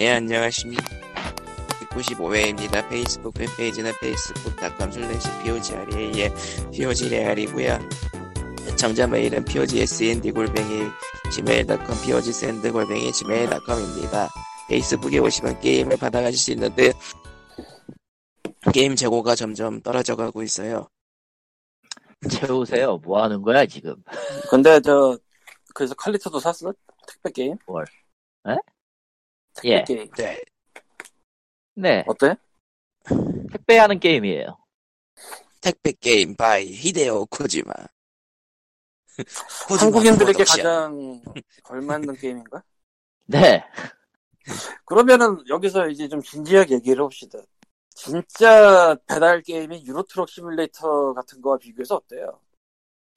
예, 안녕하십니까. 95회입니다. 페이스북 웹페이지는 facebook.com slash POGREA의 POGREAL이고요 정자 메일은 POGSND 골뱅이 gmail.com POGSND 골뱅이 gmail.com입니다. 페이스북에 오시면 게임을 받아가실 수 있는데 게임 재고가 점점 떨어져 가고 있어요. 채우세요. 뭐 하는 거야, 지금? 근데 저 그래서 칼리토도 샀어? 택배 게임? 뭘? 에? 택배 예. 게임 네. 네, 어때? 택배하는 게임이에요. 택배 게임 by 히데오 코지마. 한국인들에게 프로덕션. 가장 걸맞는 게임인가? 네, 그러면은 여기서 이제 좀 진지하게 얘기를 합시다. 진짜 배달 게임이 유로트럭 시뮬레이터 같은 거와 비교해서 어때요?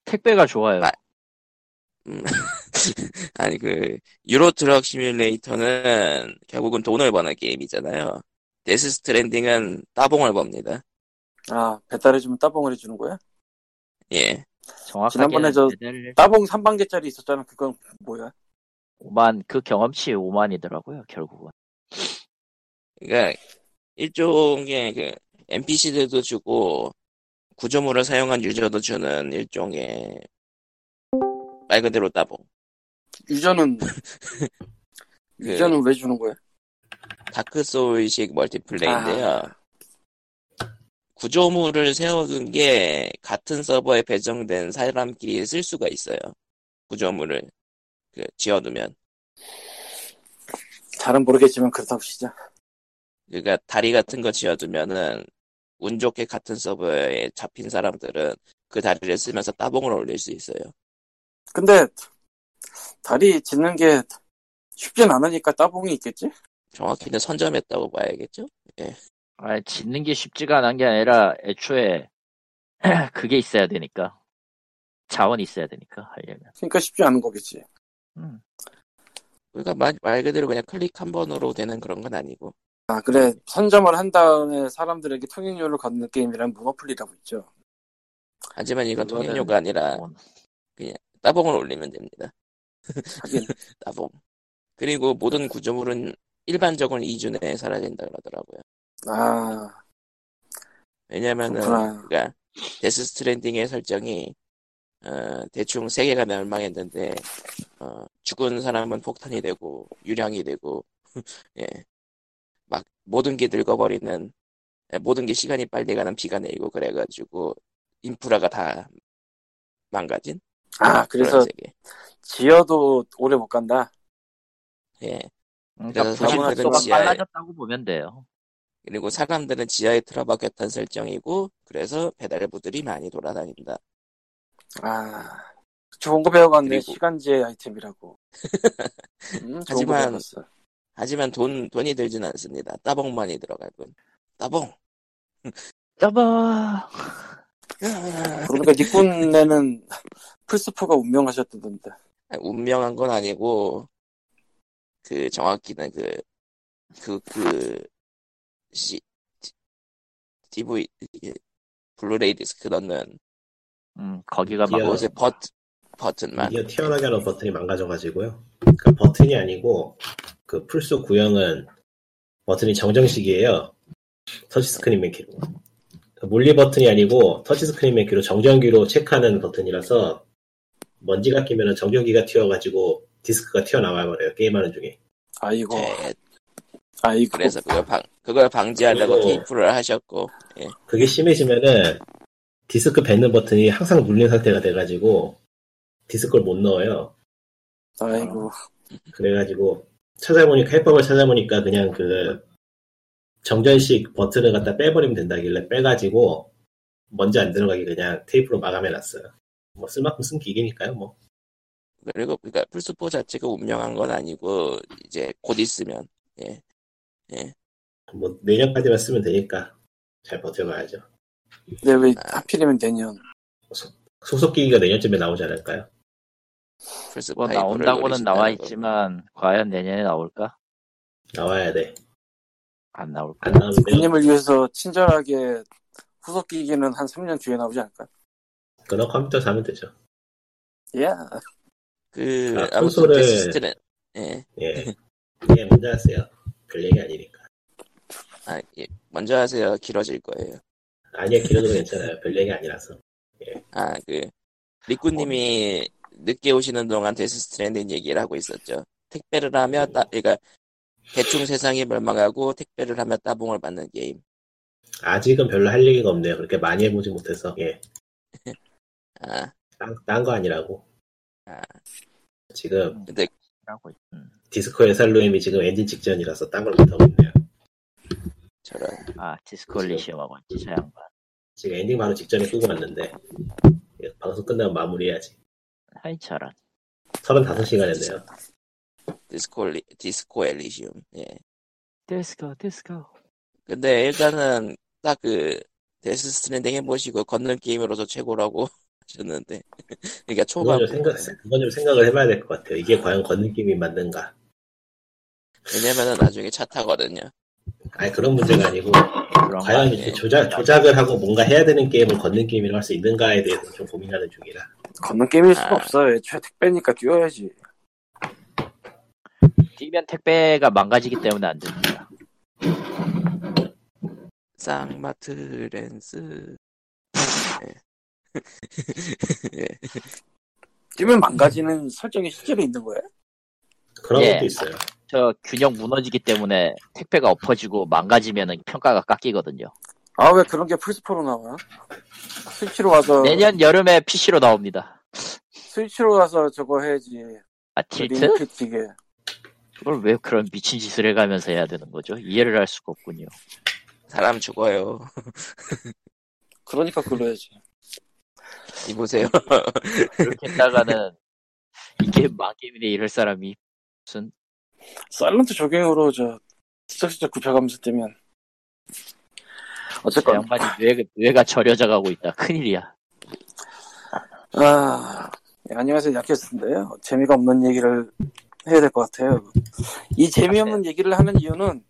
택배가 좋아요. 아, 음, 아니 그 유로 트럭 시뮬레이터는 결국은 돈을 버는 게임이잖아요. 데스 스트랜딩은 따봉을 법니다. 아 배달해주면 따봉을 해주는 거야? 예. 정확하게 지난번에 저- 배달 따봉 3단계짜리 있었잖아. 그건 뭐야? 5만, 그 경험치 5만이더라고요, 결국은. 그러니까 일종의 그 NPC들도 주고 구조물을 사용한 유저도 주는 일종의 말 그대로 따봉. 유저는 그 유저는 왜 주는 거야? 다크 소울식 멀티플레이인데요. 아. 구조물을 세워둔 게 같은 서버에 배정된 사람끼리 쓸 수가 있어요. 구조물을 그 지어두면. 잘은 모르겠지만 그렇다고 시작. 그러니까 다리 같은 거 지어두면은 운 좋게 같은 서버에 잡힌 사람들은 그 다리를 쓰면서 따봉을 올릴 수 있어요. 근데 다리 짓는 게 쉽진 않으니까 따봉이 있겠지? 정확히는 선점했다고 봐야겠죠? 아, 짓는 게 쉽지가 않은 게 아니라, 애초에, 그게 있어야 되니까. 자원이 있어야 되니까, 하려면. 그러니까 쉽지 않은 거겠지. 음. 그러니까 말, 말 그대로 그냥 클릭 한 번으로 되는 그런 건 아니고. 아 그래 선점을 한 다음에 사람들에게 통행료를 걷는 게임이란 모노폴리라고 있죠. 하지만 이건 그거는 통행료가 아니라 뭐, 따봉을 올리면 됩니다. 하긴 따봉. 그리고 모든 구조물은 일반적으로 2주 내에 사라진다 그러더라고요. 아 왜냐면은 그렇구나. 그러니까 데스 스트랜딩의 설정이 어, 대충 세 개가 멸망했는데 어, 죽은 사람은 폭탄이 되고 유령이 되고 예. 막 모든 게 늙어버리는 예, 모든 게 시간이 빨리 가는 비가 내리고 그래가지고 인프라가 다 망가진 아, 그래서. 지어도 오래 못 간다. 예. 그러니까 그래서 부실 사람들은 지하에- 빨라졌다고 보면 돼요. 그리고 사람들은 지하에 틀어박혔던 설정이고 그래서 배달부들이 많이 돌아다닌다. 아 좋은 거 배워갔네. 그리고- 시간제 아이템이라고. 음, 하지만-. 하지만 돈 돈이 들진 않습니다. 따봉만이 들어갈 뿐. 따봉. 짜바! 그러니까 니꾼네는 플스포가 운명하셨다던데. 운명한 건 아니고 그 정확히는 그 그 그 시 DV 이게 블루레이 디스크 넣는 음, 거기가 막, 곳에 버튼 버튼만 드디어 튀어나게 하는 버튼이 망가져가지고요. 그 버튼이 아니고 그 플스 구형은 버튼이 정전식이에요. 터치스크린 맨키로. 그 물리 버튼이 아니고 터치스크린 맨키로 정전기로 체크하는 버튼이라서 먼지가 끼면 정전기가 튀어가지고 디스크가 튀어나와 버려요. 게임하는 중에. 아이고, 제- 아이고. 그래서 그걸 방 그걸 방지하려고 테이프를 하셨고 예. 그게 심해지면은 디스크 뱉는 버튼이 항상 눌린 상태가 돼가지고 디스크를 못 넣어요. 아이고. 그래가지고 찾아보니까 해법을 찾아보니까 그냥 그 정전식 버튼을 갖다 빼버리면 된다길래 빼가지고 먼지 안 들어가게 그냥 테이프로 마감해놨어요. 뭐 쓸만큼 쓴 기계니까요. 뭐 그리고 그러니까 플스4 자체가 운명한 건 아니고 이제 곧 있으면 예. 뭐 내년까지만 쓰면 되니까 잘 버텨봐야죠. 근데 왜 아. 하필이면 내년? 소속 기기가 내년쯤에 나오지 않을까요? 플스5 뭐 나온다고는 나와 있지만, 과연 내년에 나올까? 나와야 돼. 안 나올까? 안 나오면 내년 군님을 위해서 친절하게 후속 기기는 한 3년 뒤에 나오지 않을까? 그런 컴퓨터 사면 되죠. 예. 그 아, 아무튼 콘솔을- 데스스트는 예. 예. 이게 문제 아세요? 별 얘기 아니니까. 아, 예. 먼저 하세요. 길어질 거예요. 아니야, 길어도 괜찮아요. 별 얘기 아니라서. 아, 그, 리꾸님이 늦게 오시는 동안 데스 스트랜딩 얘기를 하고 있었죠. 택배를 하면, 따, 그러니까, 대충 세상이 멸망하고 택배를 하면 따봉을 받는 게임. 아직은 별로 할 얘기가 없네요. 그렇게 많이 해보지 못해서. 예. 아, 딴, 딴거 아니라고. 아. 지금 근데, 라고 음. 디스코 엘리시움이 지금 엔딩 직전이라서 딴 걸 못하고 있네요. 저런. 아 디스코 엘리시움하고 있지 저 양반 지금 엔딩 바로 직전에 끄고 왔는데 예, 방송 끝나면 마무리해야지. 하이 저런 35시간 했네요. 디스코, 리- 디스코 엘리시움. 예. 디스코 디스코 근데 일단은, 딱 그, 데스 스트랜딩 해보시고, 걷는 게임으로서 최고라고 하셨는데. 그러니까 초반. 그건 좀 생각, 그건 좀 생각을 해봐야 될 것 같아요. 이게 과연 걷는 게임이 맞는가? 왜냐면은 나중에 차 타거든요. 아니 그런 문제가 아니고 과연? 이렇게 조작 조작을 하고 뭔가 해야 되는 게임을 걷는 게임이라고 할 수 있는가에 대해서 좀 고민하는 중이라. 걷는 게임일 수가 아. 없어요. 애초에 택배니까 뛰어야지. 뛰면 택배가 망가지기 때문에 안 됩니다 쌍마트 렌스. 예. 뛰면 망가지는 설정이 실제로 있는 거예요? 그런 예. 것도 있어요. 저 균형 무너지기 때문에 택배가 엎어지고 망가지면 평가가 깎이거든요 아 왜 그런 게 플스4로 나와? 스위치로 와서 내년 여름에 PC로 나옵니다 스위치로 가서 저거 해야지. 아 틸트? 링크 기계. 그걸 왜 그런 미친 짓을 해가면서 해야 되는 거죠? 이해를 할 수가 없군요 사람 죽어요. 그러니까 그걸로 해야지. 이보세요. 그렇게 했다가는 이게 망게임이네 이럴 사람이 무슨 사일런트 조경으로 저 슬쩍슬쩍 굽혀가면서 뛰면 저 어쨌건 양반이 뇌가, 뇌가 절여져 가고 있다. 큰일이야. 아 예, 안녕하세요. 약했는데요. 재미가 없는 얘기를 해야 될 것 같아요. 이 재미없는 얘기를 하는 이유는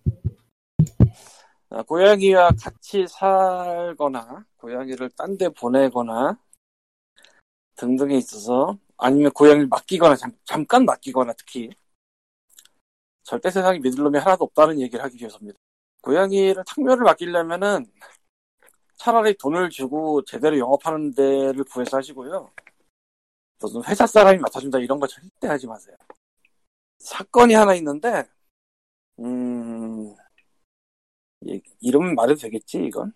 아, 고양이와 같이 살거나 고양이를 딴 데 보내거나 등등에 있어서 아니면 고양이를 맡기거나 잠, 잠깐 맡기거나 특히 절대 세상에 믿을 놈이 하나도 없다는 얘기를 하기 위해서입니다. 고양이를 탕묘를 맡기려면은 차라리 돈을 주고 제대로 영업하는 데를 구해서 하시고요. 무슨 회사 사람이 맡아준다 이런 거 절대 하지 마세요. 사건이 하나 있는데, 음, 예, 이름 말해도 되겠지, 이건?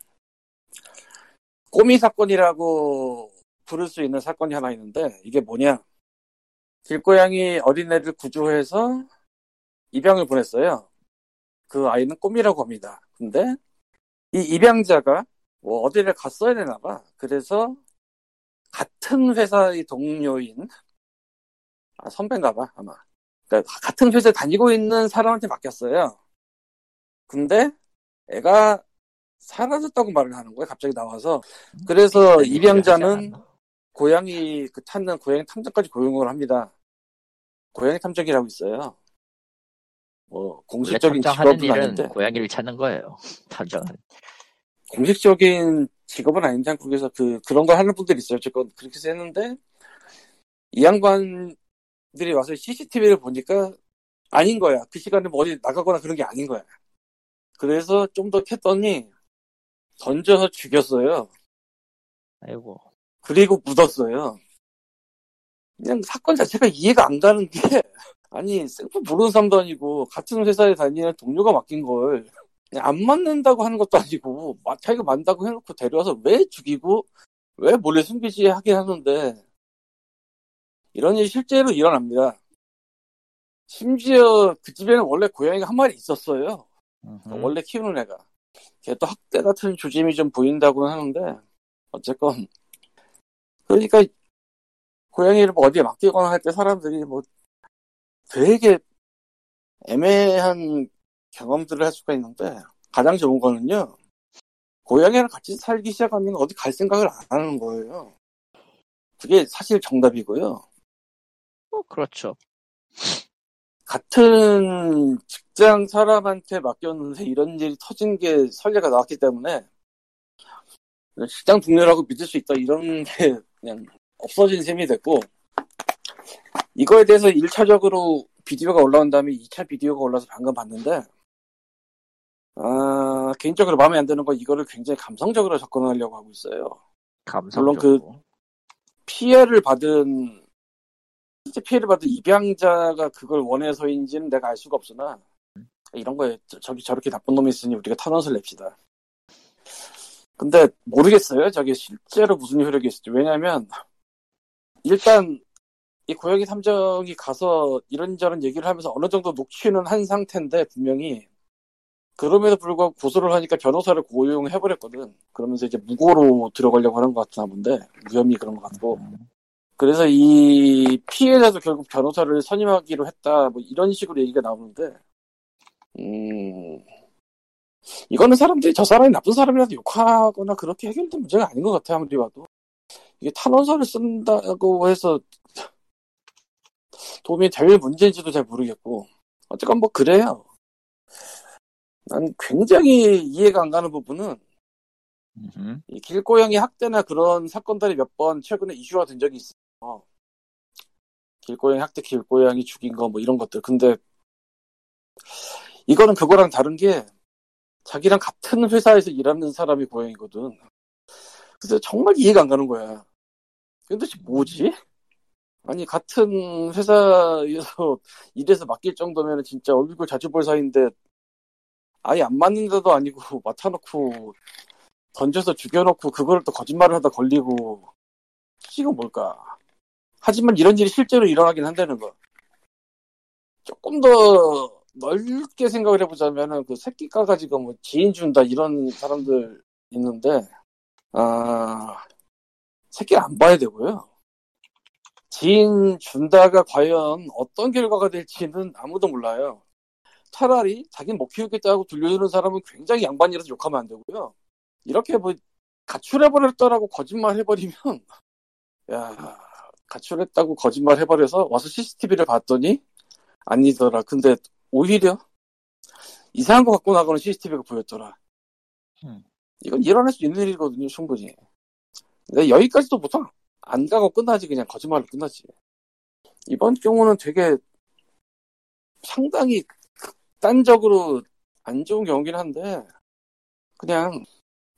꼬미 사건이라고 부를 수 있는 사건이 하나 있는데, 이게 뭐냐. 길고양이 어린애를 구조해서 입양을 보냈어요. 그 아이는 꼬미라고 합니다. 근데 이 입양자가 뭐 어디를 갔어야 되나 봐. 그래서 같은 회사의 동료인 아, 선배인가 봐 아마. 그러니까 같은 회사에 다니고 있는 사람한테 맡겼어요. 근데 애가 사라졌다고 말을 하는 거예요. 갑자기 나와서. 그래서 비슷한 얘기를 하지 입양자는? 고양이 그 찾는 고양이 탐정까지 고용을 합니다. 고양이 탐정이라고 있어요. 뭐 공식적인 탐정하는 직업은 일은 아닌데 고양이를 찾는 거예요 탐정은 공식적인 직업은 아닌데 한국에서 그 그런 걸 하는 분들이 있어요. 어쨌건 그렇게 해서 했는데 이 양반들이 와서 CCTV를 보니까 아닌 거야. 그 시간에 뭐 어디 나가거나 그런 게 아닌 거야. 그래서 좀 더 캤더니 던져서 죽였어요. 아이고 그리고 묻었어요. 그냥 사건 자체가 이해가 안 가는 게 아니 생판 모르는 사람도 아니고 같은 회사에 다니는 동료가 맡긴 걸 그냥 안 맞는다고 하는 것도 아니고 마- 자기가 맞다고 해놓고 데려와서 왜 죽이고 왜 몰래 숨기지 하긴 하는데 이런 일이 실제로 일어납니다. 심지어 그 집에는 원래 고양이가 한 마리 있었어요. 음흠. 원래 키우는 애가. 걔도 학대 같은 조짐이 좀 보인다고는 하는데, 어쨌건. 그러니까, 고양이를 뭐 어디에 맡기거나 할 때 사람들이 뭐 되게 애매한 경험들을 할 수가 있는데, 가장 좋은 거는요, 고양이랑 같이 살기 시작하면 어디 갈 생각을 안 하는 거예요. 그게 사실 정답이고요. 뭐 그렇죠 같은 직장 사람한테 맡겼는데 이런 일이 터진 게 선례가 나왔기 때문에 직장 동료라고 믿을 수 있다 이런 게 그냥 없어진 셈이 됐고 이거에 대해서 1차적으로 비디오가 올라온 다음에 2차 비디오가 올라서 방금 봤는데 아, 개인적으로 마음에 안 드는 건 이거를 굉장히 감성적으로 접근하려고 하고 있어요. 감성적으로. 피해를 받은 실제 피해를 받은 입양자가 그걸 원해서인지는 내가 알 수가 없으나 이런 거에 저- 저기 저렇게 나쁜 놈이 있으니 우리가 탄원서를 냅시다. 근데 모르겠어요. 저게 실제로 무슨 효력이 있을지. 왜냐면 일단 이 고양이 탐정이 가서 이런저런 얘기를 하면서 어느 정도 녹취는 한 상태인데 분명히 그럼에도 불구하고 고소를 하니까 변호사를 고용해버렸거든. 그러면서 이제 무고로 들어가려고 하는 것 같나 본데 무혐의 그런 것 같고. 그래서 이 피해자도 결국 변호사를 선임하기로 했다. 뭐 이런 식으로 얘기가 나오는데, 음, 이거는 사람들이 저 사람이 나쁜 사람이라도 욕하거나 그렇게 해결된 문제가 아닌 것 같아 아무리 봐도. 이게 탄원서를 쓴다고 해서 도움이 될 문제인지도 잘 모르겠고, 어쨌건 뭐 그래요. 난 굉장히 이해가 안 가는 부분은 음흠. 이 길고양이 학대나 그런 사건들이 몇 번 최근에 이슈가 된 적이 있어요. 길고양이 학대, 길고양이 죽인 거 뭐 이런 것들. 근데 이거는 그거랑 다른 게 자기랑 같은 회사에서 일하는 사람이 고양이거든. 그래서 정말 이해가 안 가는 거야. 근데 도대체 뭐지? 아니 같은 회사에서 일해서 맡길 정도면 진짜 얼굴 자주 볼 사이인데 아예 안 맞는데도 아니고 맡아놓고 던져서 죽여놓고 그거를 또 거짓말을 하다 걸리고 지금 뭘까? 하지만 이런 일이 실제로 일어나긴 한다는 거. 조금 더 넓게 생각을 해보자면은 그 새끼 까가지고 뭐 지인 준다 이런 사람들 있는데 아 새끼를 안 봐야 되고요. 지인 준다가 과연 어떤 결과가 될지는 아무도 몰라요. 차라리 자기는 못 키우겠다고 돌려주는 사람은 굉장히 양반이라서 욕하면 안 되고요. 이렇게 뭐 가출해버렸다라고 거짓말 해버리면 야 가출했다고 거짓말 해버려서 와서 CCTV를 봤더니 아니더라. 근데 오히려 이상한 거 갖고 나가는 CCTV가 보였더라. 음. 이건 일어날 수 있는 일이거든요, 충분히. 근데 여기까지도 보통 안 가고 끝나지 그냥 거짓말로 끝나지. 이번 경우는 되게 상당히 극단적으로 안 좋은 경우긴 한데 그냥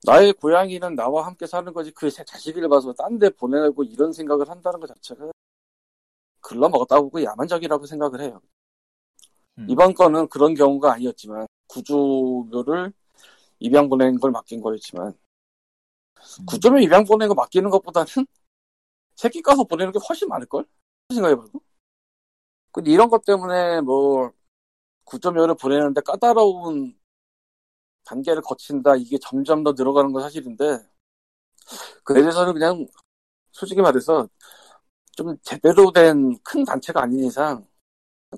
나의 고양이는 나와 함께 사는 거지 그 자식을 봐서 딴 데 보내고 이런 생각을 한다는 것 자체가 글러먹었다고 그 야만적이라고 생각을 해요. 음. 이번 건은 그런 경우가 아니었지만 구조묘를 입양 보낸 걸 맡긴 거였지만 구조묘 입양 보낸 거 맡기는 것보다는 새끼 까서 보내는 게 훨씬 많을걸? 생각해봐도. 근데 이런 것 때문에 뭐 구조묘를 보내는데 까다로운 단계를 거친다 이게 점점 더 늘어가는 건 사실인데 그에 대해서는 그냥 솔직히 말해서 좀 제대로 된 큰 단체가 아닌 이상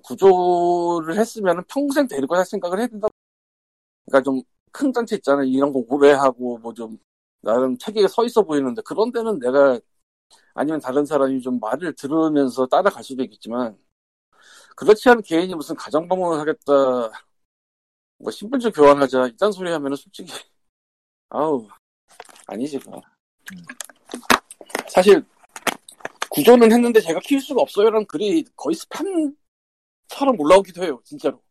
구조를 했으면 평생 데리고 할 생각을 해야 된다. 그러니까 좀 큰 단체 있잖아요. 이런 거 오래 하고 뭐 좀 나름 체계가 서 있어 보이는데 그런 데는 내가 아니면 다른 사람이 좀 말을 들으면서 따라갈 수도 있겠지만 그렇지 않은 개인이 무슨 가정 방문을 하겠다 뭐 신분증 교환하자 이딴 소리 하면은 솔직히 아우 아니지 그거 사실 구조는 했는데 제가 키울 수가 없어요라는 글이 거의 스팸 처럼 올라오기도 해요 진짜로.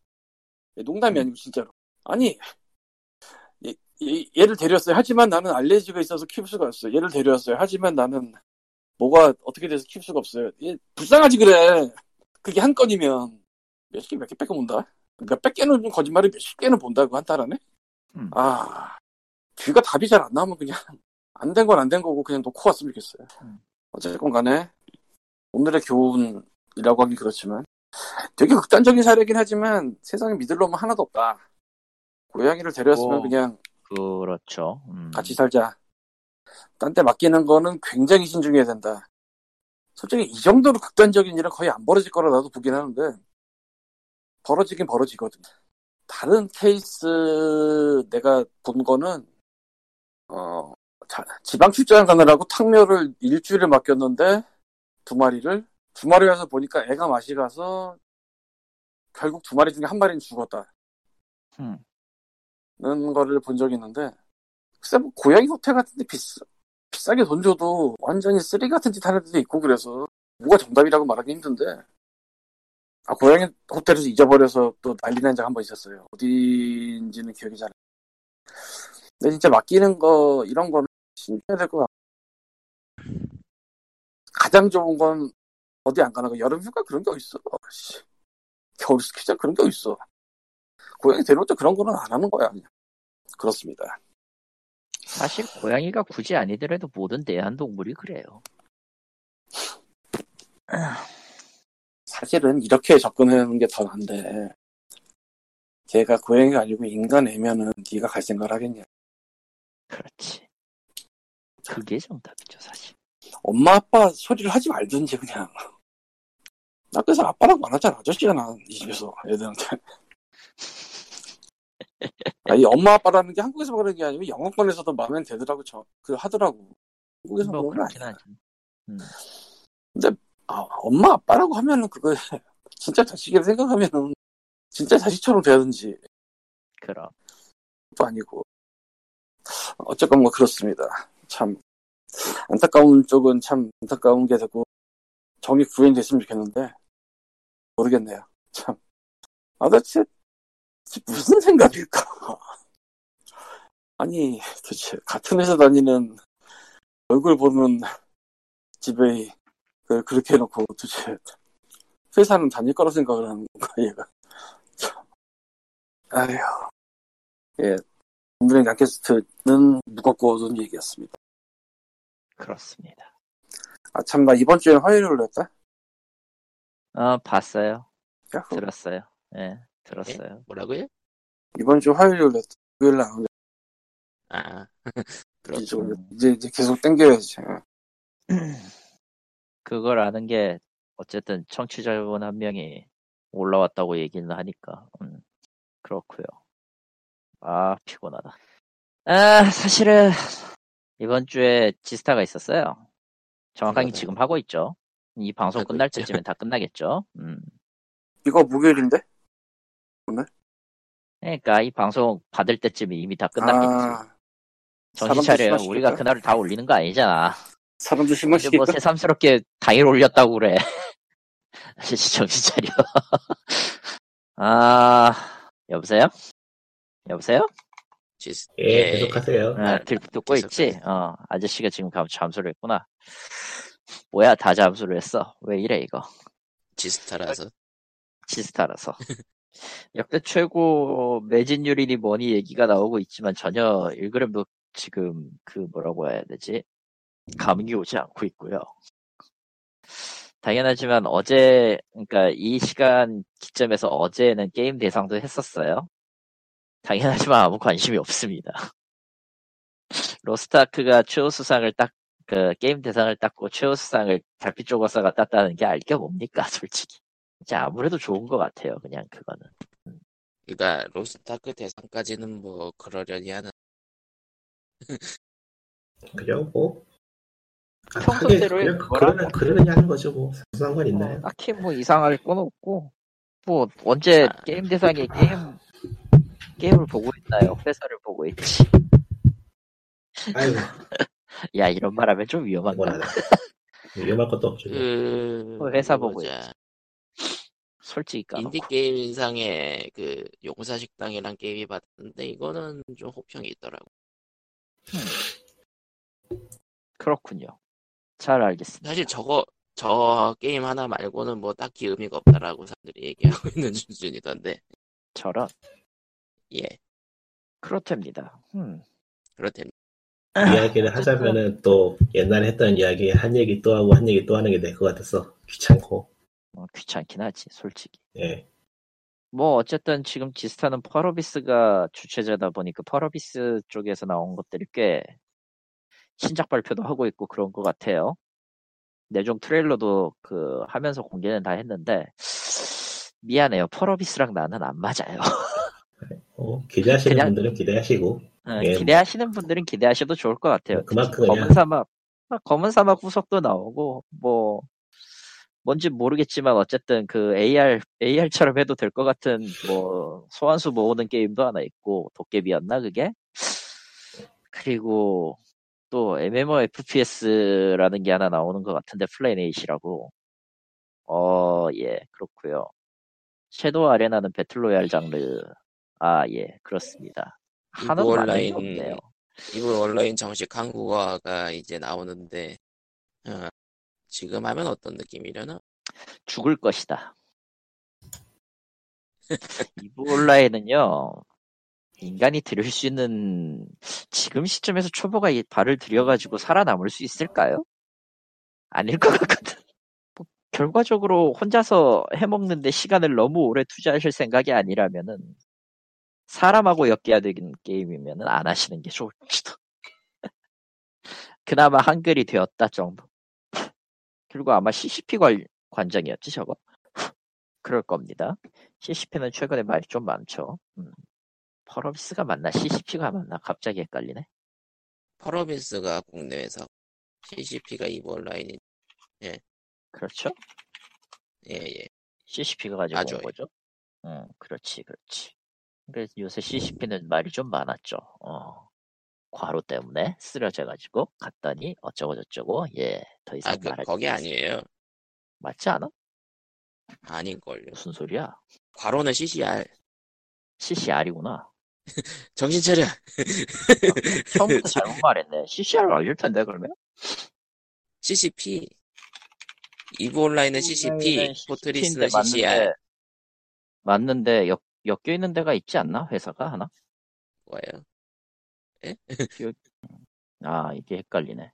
예, 농담이 아니고 진짜로. 아니 얘, 얘, 얘를 데려왔어요. 하지만 나는 알레르기가 있어서 키울 수가 없어요. 얘를 데려왔어요. 하지만 나는 뭐가 어떻게 돼서 키울 수가 없어요. 얘 불쌍하지 그래. 그게 한 건이면 몇십 개 몇개 뺏겨 본다? 몇백 개는 거짓말이 몇십 개는 본다고 한 달 안에? 음. 아, 귀가 답이 잘 안 나오면 그냥 안 된 건 안 된 거고 그냥 놓고 왔으면 좋겠어요. 음. 어쨌건 간에 오늘의 교훈이라고 하긴 그렇지만 되게 극단적인 사례긴 하지만 세상에 믿을 놈은 하나도 없다. 고양이를 데려왔으면 어. 그냥 그렇죠. 음. 같이 살자. 딴 데 맡기는 거는 굉장히 신중해야 된다. 솔직히 이 정도로 극단적인 일은 거의 안 벌어질 거라 나도 보긴 하는데 벌어지긴 벌어지거든. 다른 케이스 내가 본 거는 어 자- 지방 출장 가느라고 탕묘를 일주일을 맡겼는데 두 마리를 두 마리 가서 보니까 애가 맛이 가서 결국 두 마리 중에 한 마리는 죽었다는 음. 거를 본 적이 있는데 글쎄 뭐 고양이 호텔 같은데 비싸 비싸게 돈 줘도 완전히 쓰레기 같은 짓 하는 데도 있고 그래서 뭐가 정답이라고 말하기 힘든데 아, 고양이 호텔에서 잊어버려서 또 난리 난 적 한 번 있었어요. 어디인지는 기억이 잘 안 나. 근데 진짜 맡기는 거, 이런 거는 신중해야 될 것 같고. 가장 좋은 건 어디 안 가는 거. 여름 휴가 그런 게 어딨어. 씨. 겨울 스키장 그런 게 어딨어. 고양이 데려올 때 그런 거는 안 하는 거야, 그냥. 그렇습니다. 사실 고양이가 굳이 아니더라도 모든 대한동물이 그래요. 사실은 이렇게 접근하는 게 더 난데 걔가 고양이가 아니고 인간 애면은 네가 갈 생각을 하겠냐 그렇지. 그게 정답이죠, 사실. 엄마 아빠 소리를 하지 말든지 그냥 나 그래서 아빠라고 안 하잖아 아저씨잖아 이 집에서 애들한테 아니 엄마 아빠라는 게 한국에서 그런 게 아니고 영어권에서도 마음에 되더라고 저 그 하더라고 한국에서 뭐 그런 건 아니야 하지. 아, 엄마 아빠라고 하면은 그거 진짜 자식이라 생각하면은 진짜 자식처럼 돼야든지 그럼. 또 아니고 어쨌건 뭐 그렇습니다. 참 안타까운 쪽은 참 안타까운 게 되고 정이 구현됐으면 좋겠는데 모르겠네요. 참 아, 도대체 무슨 생각일까? 아니 도대체 같은 회사 다니는 얼굴 보는 집에 그- 그렇게 해놓고 도대체 회사는 다닐 거라 생각을 하는 건가 얘가 참 아휴 예 오늘의 팟캐스트는 무겁고 어두운 얘기였습니다. 그렇습니다. 아, 참, 나 이번 주에 화요일로 했다? 어, 봤어요. 야후. 들었어요. 예, 들었어요. 뭐라고요? 이번 주 화요일로 했다. 금요일 날안 아, 돼. 이제, 음. 이제, 이제 계속 땡겨야지. 어. 그걸 아는 게 어쨌든 청취자분 한 명이 올라왔다고 얘기는 하니까 음, 그렇고요. 아 피곤하다. 아 사실은 이번 주에 지스타가 있었어요. 정확하게 그러네. 지금 하고 있죠. 이 방송 끝날 있죠. 때쯤엔 다 끝나겠죠. 음. 이거 목요일인데? 그러니까 이 방송 받을 때쯤에 이미 다 끝났겠지. 아, 정신 사람들 차려. 심하시겠다. 우리가 그날을 다 올리는 거 아니잖아. 근데 실망시킬까? 뭐 새삼스럽게 당일 올렸다고 그래. 정신 차려. 아, 여보세요? 여보세요? 지스, 예, 계속하세요. 아, 들, 듣고 있지? 어, 아저씨가 지금 감- 잠수를 했구나. 뭐야, 다 잠수를 했어. 왜 이래, 이거. 지스타라서. 지스타라서. 역대 최고 매진율이니 뭐니 얘기가 나오고 있지만 전혀 1g도 지금 그 뭐라고 해야 되지? 감이 오지 않고 있고요. 당연하지만 어제, 그러니까 이 시간 기점에서 어제는 게임 대상도 했었어요. 당연하지만 아무 관심이 없습니다. 로스트아크가 최우 수상을 딱, 그 게임 대상을 땄고 최우 수상을 달빛 조거사가 땄다는 게 알 게 뭡니까, 솔직히. 진짜 아무래도 좋은 것 같아요, 그냥 그거는. 그러니까 로스타크 대상까지는 뭐 그러려니 하는. 그죠, 뭐. 아, 크게 평소대로의 그냥 그러려, 그러려니 하는 거죠, 뭐. 상관 있나요? 어, 딱히 뭐 이상할 건 없고, 뭐, 언제 자. 게임 대상에 게임, 게임을 보고 있나요? 회사를 보고 있지. 아이고, 야, 이런 말 하면 좀 위험한가? 뭐라다. 위험할 것도 없죠. 그뭐 회사 보고 보자. 솔직히 까놓고. 인디 게임 인상에 그 용사식당이란 게임이 받았는데 이거는 좀 호평이 있더라고. 그렇군요. 잘 알겠습니다. 사실 저거 저 게임 하나 말고는 뭐 딱히 의미가 없다라고 사람들이 얘기하고 있는 수준이던데. 저런. 예, 그렇답니다. 음. 그렇답니다. 이야기를 하자면은 또 옛날에 했던 이야기 한 얘기 또 하고 한 얘기 또 하는 게 될 것 같아서 귀찮고, 어, 귀찮긴 하지, 솔직히. 예. 뭐, 어쨌든 지금 지스타는 퍼러비스가 주최자다 보니까 퍼러비스 쪽에서 나온 것들이 꽤 신작 발표도 하고 있고 그런 것 같아요. 내종 트레일러도 그 하면서 공개는 다 했는데 미안해요. 퍼러비스랑 나는 안 맞아요. 어, 기대하시는 그냥- 분들은 기대하시고, 어, 예. 기대하시는 분들은 기대하셔도 좋을 것 같아요. 그만큼 검은 그냥 사막, 아, 검은 사막 후속도 나오고, 뭐, 뭔지 모르겠지만, 어쨌든 그 AR, AR처럼 해도 될 것 같은, 뭐, 소환수 모으는 게임도 하나 있고, 도깨비였나, 그게? 그리고, 또, MMOFPS라는 게 하나 나오는 것 같은데, 플레이네이시라고. 어, 예, 그렇고요 섀도우 아레나는 배틀로얄 장르. 아, 예, 그렇습니다. 하는 온라인- 없네요. 이브 온라인 정식 한국어가 이제 나오는데 어, 지금 하면 어떤 느낌이려나? 죽을 것이다. 이브 온라인은요, 인간이 들을 수 있는, 지금 시점에서 초보가 이 발을 들여가지고 살아남을 수 있을까요? 아닐 것 같거든. 뭐, 결과적으로 혼자서 해먹는데 시간을 너무 오래 투자하실 생각이 아니라면은, 사람하고 엮여야 되는 게임이면은 안 하시는 게 좋을지도. 그나마 한글이 되었다 정도. 그리고 아마 CCP 관, 관장이었지 저거? 그럴 겁니다. CCP는 최근에 말이 좀 많죠. 음. 퍼러비스가 맞나 CCP가 맞나 갑자기 헷갈리네. 퍼러비스가 국내 회사, CCP가 이브 온라인이 그렇죠? 예 예. CCP가 가지고 맞아요. 온 거죠. 응, 그렇지, 그렇지. 그래서 요새 CCP는 말이 좀 많았죠. 어. 과로 때문에 쓰러져가지고 갔더니 어쩌고 저쩌고 예, 더 이상 아, 그, 말할 거기 게 아니에요. 맞지 않아? 아닌걸요. 무슨 소리야? 과로는 CCR. CCR이구나. 정신 차려. 처음부터 잘못 말했네. CCR 알릴 텐데 그러면? CCP. 이브 온라인은 CCP, 포트리스는 CCR. 맞는데 엮, 엮여 있는 데가 있지 않나? 회사가 하나? 뭐예요? 아 이게 헷갈리네.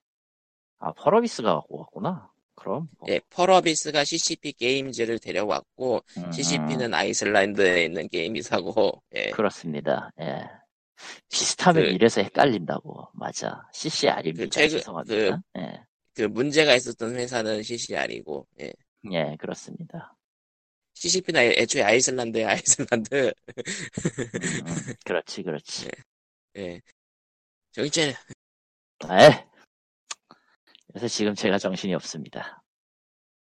아 퍼러비스가 갖고 왔구나. 그럼 뭐, 예, 퍼러비스가 CCP 게임즈를 데려왔고, 음, CCP는 아이슬란드에 있는 게임이사고, 예. 그렇습니다. 예. 비슷하면 그- 이래서 헷갈린다고. 맞아. CCR입니다. 그 최근- 죄송합니다. 예. 그 문제가 있었던 회사는 CCR이고, 예. 예, 그렇습니다. CCP는 애초에 아이슬란드에 아이슬란드, 음, 음, 그렇지, 그렇지. 예. 정신 차려. 에 그래서 지금 제가 정신이 없습니다.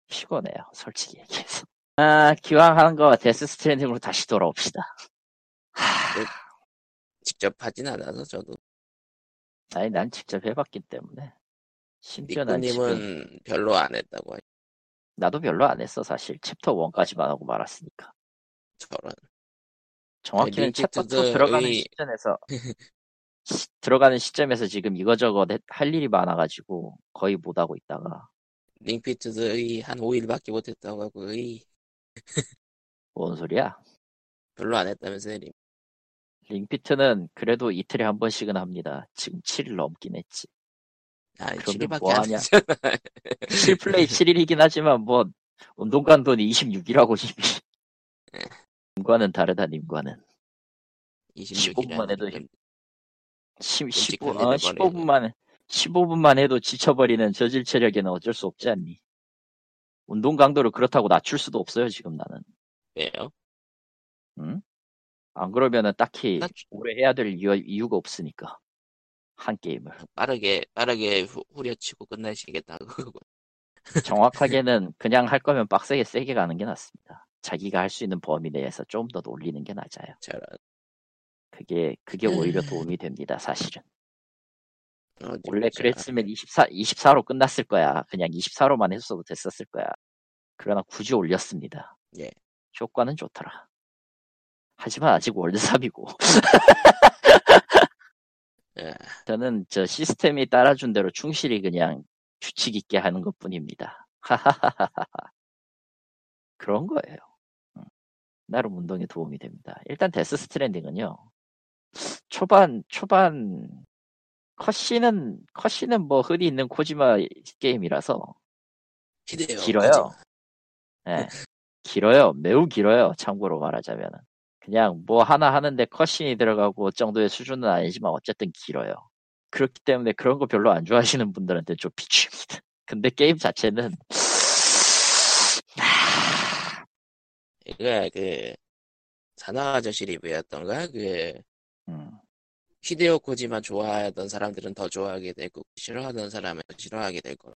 피곤해요, 솔직히 얘기해서. 아, 기왕 하는 거 데스 스트랜딩으로 다시 돌아옵시다. 하, 직접 하진 않아서 저도. 아니, 난 직접 해봤기 때문에. 심지어 난 지금, 니꾸님은 별로 안 했다고 하죠. 나도 별로 안 했어, 사실. 챕터 1까지만 하고 말았으니까. 저런. 정확히는 네, 챕터 2 링피트드의- 들어가는 시점에서, 시- 들어가는 시점에서 지금 이거저거 해- 할 일이 많아가지고 거의 못하고 있다가, 링피트드의 한 5일밖에 못했다고 하고, 의 뭔 소리야? 별로 안 했다면서요, 링. 링피트는 그래도 이틀에 한 번씩은 합니다. 지금 7일 넘긴 했지. 아니, 그러면 7일밖에 뭐안 하냐? 했잖아. 7플레이 7일이긴 하지만 뭐 운동간 돈이 26이라고 이미. 님과는 다르다 님과는. 15분만 해도 26일이라는 10, 15, 끔찍한 어, 일을 15분만 15분만 해도 지쳐버리는 저질 체력에는 어쩔 수 없지 않니? 운동 강도를 그렇다고 낮출 수도 없어요 지금 나는. 왜요? 응? 안 그러면은 딱히 낮추- 오래 해야 될 이유, 이유가 없으니까 한 게임을. 빠르게, 빠르게 후, 후려치고 끝내시겠다고. 그거. 정확하게는 그냥 할 거면 빡세게 세게 가는 게 낫습니다. 자기가 할 수 있는 범위 내에서 좀 더 놀리는 게 맞아요. 저런. 그게 그게 오히려 도움이 됩니다. 사실은 어디 원래 보자. 그랬으면 24 24로 끝났을 거야. 그냥 24로만 했어도 됐었을 거야. 그러나 굳이 올렸습니다. 예. 효과는 좋더라. 하지만 아직 world 3이고 예. 저는 저 시스템이 따라준 대로 충실히 그냥 규칙 있게 하는 것 뿐입니다. 하하하하하. 그런 거예요. 음. 나름 운동에 도움이 됩니다. 일단 데스 스트랜딩은요. 초반 초반 컷신은 컷신은 뭐 흔히 있는 코지마 게임이라서 기대요. 길어요. 예. 길어요. 매우 길어요. 참고로 말하자면은. 그냥 뭐 하나 하는데 컷신이 들어가고 정도의 수준은 아니지만 어쨌든 길어요. 그렇기 때문에 그런 거 별로 안 좋아하시는 분들한테 좀 비추입니다. 근데 게임 자체는 이거 그 사나 아저씨 리뷰였던가 그 음, 히데오 코지만 좋아하던 사람들은 더 좋아하게 되고 싫어하던 사람은 싫어하게 될 거라.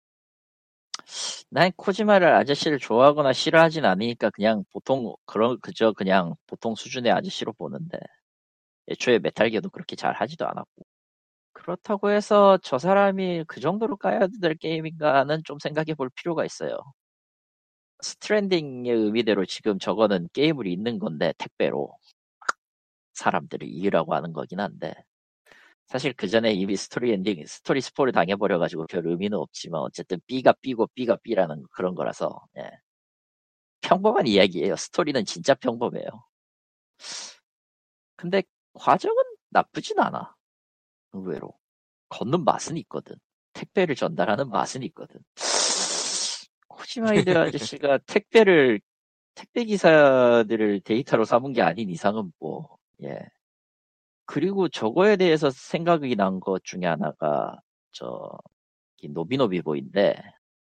난 코지마를 아저씨를 좋아하거나 싫어하진 않으니까 그냥 보통 그런 그저 그냥 보통 수준의 아저씨로 보는데 애초에 메탈기어도 그렇게 잘 하지도 않았고. 그렇다고 해서 저 사람이 그 정도로 까야 될 게임인가는 좀 생각해 볼 필요가 있어요. 스트랜딩의 의미대로 지금 저거는 게임을 잇는 건데 택배로. 사람들을 이으라고 하는 거긴 한데 사실 그 전에 이미 스토리 엔딩, 스토리 스포를 당해버려가지고 별 의미는 없지만 어쨌든 B가 B고 B가 B라는 그런 거라서 예. 평범한 이야기예요. 스토리는 진짜 평범해요. 근데 과정은 나쁘진 않아. 의외로 걷는 맛은 있거든. 택배를 전달하는 맛은 있거든. 코지마 히데오 아저씨가 택배를 택배 기사들을 데이터로 삼은 게 아닌 이상은 뭐 예. 그리고 저거에 대해서 생각이 난 것 중에 하나가 저 노비노비 보이인데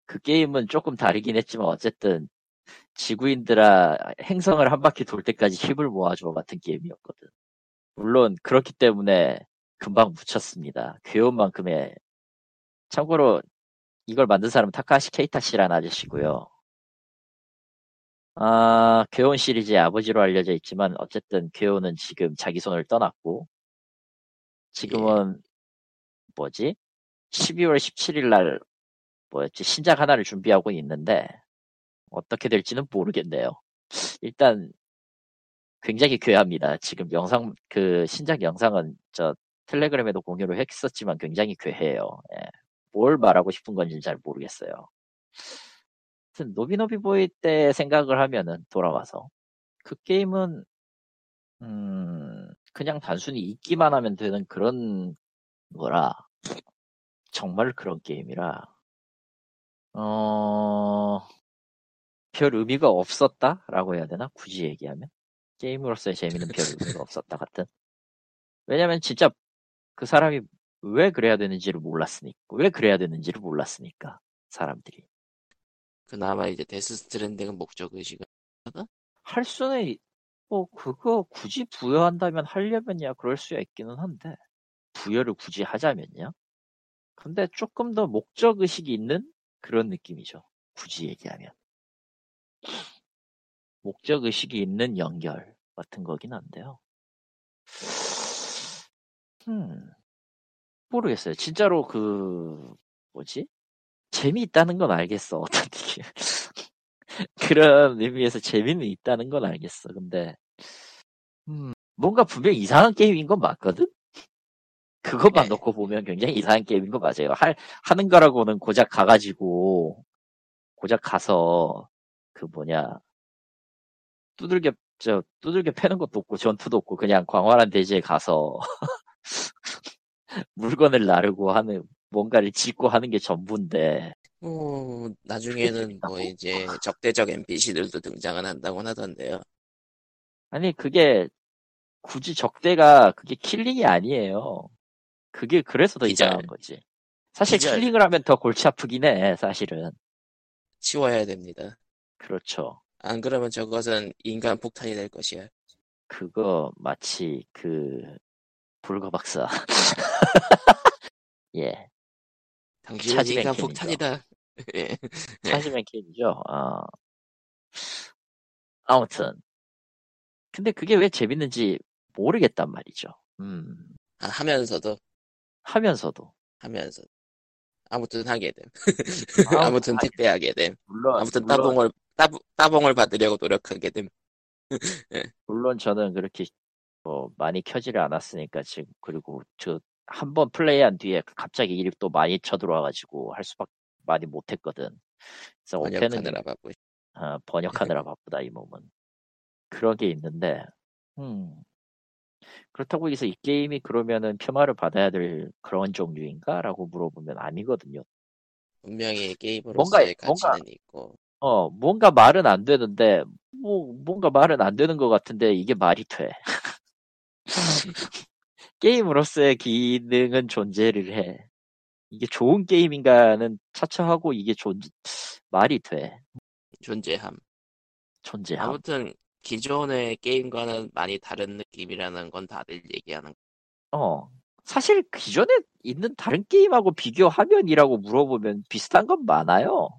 그 게임은 조금 다르긴 했지만 어쨌든 지구인들아 행성을 한 바퀴 돌 때까지 힘을 모아줘 같은 게임이었거든. 물론 그렇기 때문에 금방 묻혔습니다. 귀여운 만큼의 참고로 이걸 만든 사람은 타카시 케이타시라는 아저씨고요. 아, 괴온 시리즈의 아버지로 알려져 있지만 어쨌든 괴온은 지금 자기 손을 떠났고 지금은 뭐지? 12월 17일 날 뭐였지? 신작 하나를 준비하고 있는데 어떻게 될지는 모르겠네요. 일단 굉장히 괴합니다. 지금 영상 그 신작 영상은 저 텔레그램에도 공유를 했었지만 굉장히 괴해요. 예. 뭘 말하고 싶은 건지 잘 모르겠어요. 노비노비 보이 때 생각을 하면은 돌아와서 그 게임은 음 그냥 단순히 있기만 하면 되는 그런 거라 정말 그런 게임이라 어... 별 의미가 없었다라고 해야 되나? 굳이 얘기하면? 게임으로서의 재미는 별 의미가 없었다 같은? 왜냐면 진짜 그 사람이 왜 그래야 되는지를 몰랐으니까 왜 그래야 되는지를 몰랐으니까 사람들이 그나마 이제 데스 스트랜딩은 목적 의식을 할 수는 뭐 그거 굳이 부여한다면 하려면야 그럴 수야 있기는 한데 부여를 굳이 하자면요. 근데 조금 더 목적 의식이 있는 그런 느낌이죠. 굳이 얘기하면 목적 의식이 있는 연결 같은 거긴 한데요. 음 모르겠어요. 진짜로 그 뭐지 재미있다는 건 알겠어. 어떤 느낌. 그런 의미에서 재미는 있다는 건 알겠어. 근데, 음, 뭔가 분명 이상한 게임인 건 맞거든? 그것만 네. 놓고 보면 굉장히 이상한 게임인 거 맞아요. 할, 하는 거라고는 고작 가가지고, 고작 가서, 그 뭐냐, 두들겨, 저, 두들겨 패는 것도 없고, 전투도 없고, 그냥 광활한 대지에 가서, 물건을 나르고 하는, 뭔가를 짓고 하는 게 전부인데, 뭐 나중에는 뭐 이제 적대적 NPC들도 등장은 한다고 하던데요. 아니, 그게, 굳이 적대가, 그게 킬링이 아니에요. 그게 그래서 더 기절. 이상한 거지. 사실 기절. 킬링을 하면 더 골치 아프긴 해, 사실은. 치워야 됩니다. 그렇죠. 안 그러면 저것은 인간 폭탄이 될 것이야. 그거, 마치, 그, 불가 박사. 예. 차지된 인간 캔이죠. 폭탄이다. 예. 차지맨 킬이죠. 어. 아무튼. 근데 그게 왜 재밌는지 모르겠단 말이죠. 음. 아, 하면서도 하면서도. 하면서 아무튼 하게 됨. 아무- 아무튼 택배하게 됨. 물론, 아무튼 물론, 따봉을 따, 따봉을 받으려고 노력하게 됨. 물론 저는 그렇게 뭐 많이 켜지를 않았으니까 지금 그리고 저 한 번 플레이한 뒤에 갑자기 일이 또 많이 쳐들어와가지고 할 수밖에 많이 못했거든. 그래서 번역하느라 바쁘. 어, 번역하느라 바쁘다 이 몸은 그런 게 있는데 음 그렇다고 해서 이 게임이 그러면은 폄하를 받아야 될 그런 종류인가라고 물어보면 아니거든요. 분명히 게임으로서의 뭔가- 뭔가- 가치는 있고 어 뭔가 말은 안 되는데 뭐 뭔가 말은 안 되는 것 같은데 이게 말이 돼. 게임으로서의 기능은 존재를 해. 이게 좋은 게임인가는 차치하고 이게 존 말이 돼. 존재함. 존재함. 아무튼 기존의 게임과는 많이 다른 느낌이라는 건 다들 얘기하는. 어. 사실 기존에 있는 다른 게임하고 비교하면이라고 물어보면 비슷한 건 많아요.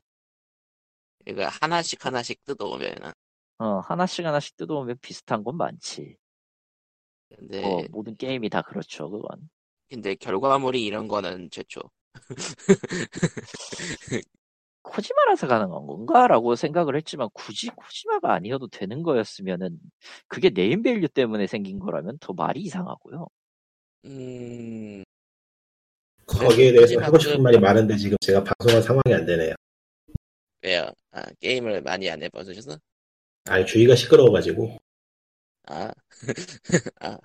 그러니까 하나씩 하나씩 뜯어오면은. 어, 하나씩 하나씩 뜯어오면 비슷한 건 많지. 근데 뭐, 모든 게임이 다 그렇죠, 그건. 근데 결과물이 이런 거는 최초. 코지마라서 가능한 건가라고 생각을 했지만 굳이 코지마가 아니어도 되는 거였으면은 그게 name value 때문에 생긴 거라면 더 말이 이상하고요. 음, 거기에 대해서 하고 싶은 그- 말이 많은데 지금 제가 방송할 상황이 안 되네요. 왜요? 아, 게임을 많이 안 해보셔서? 아니 주위가 시끄러워가지고 아,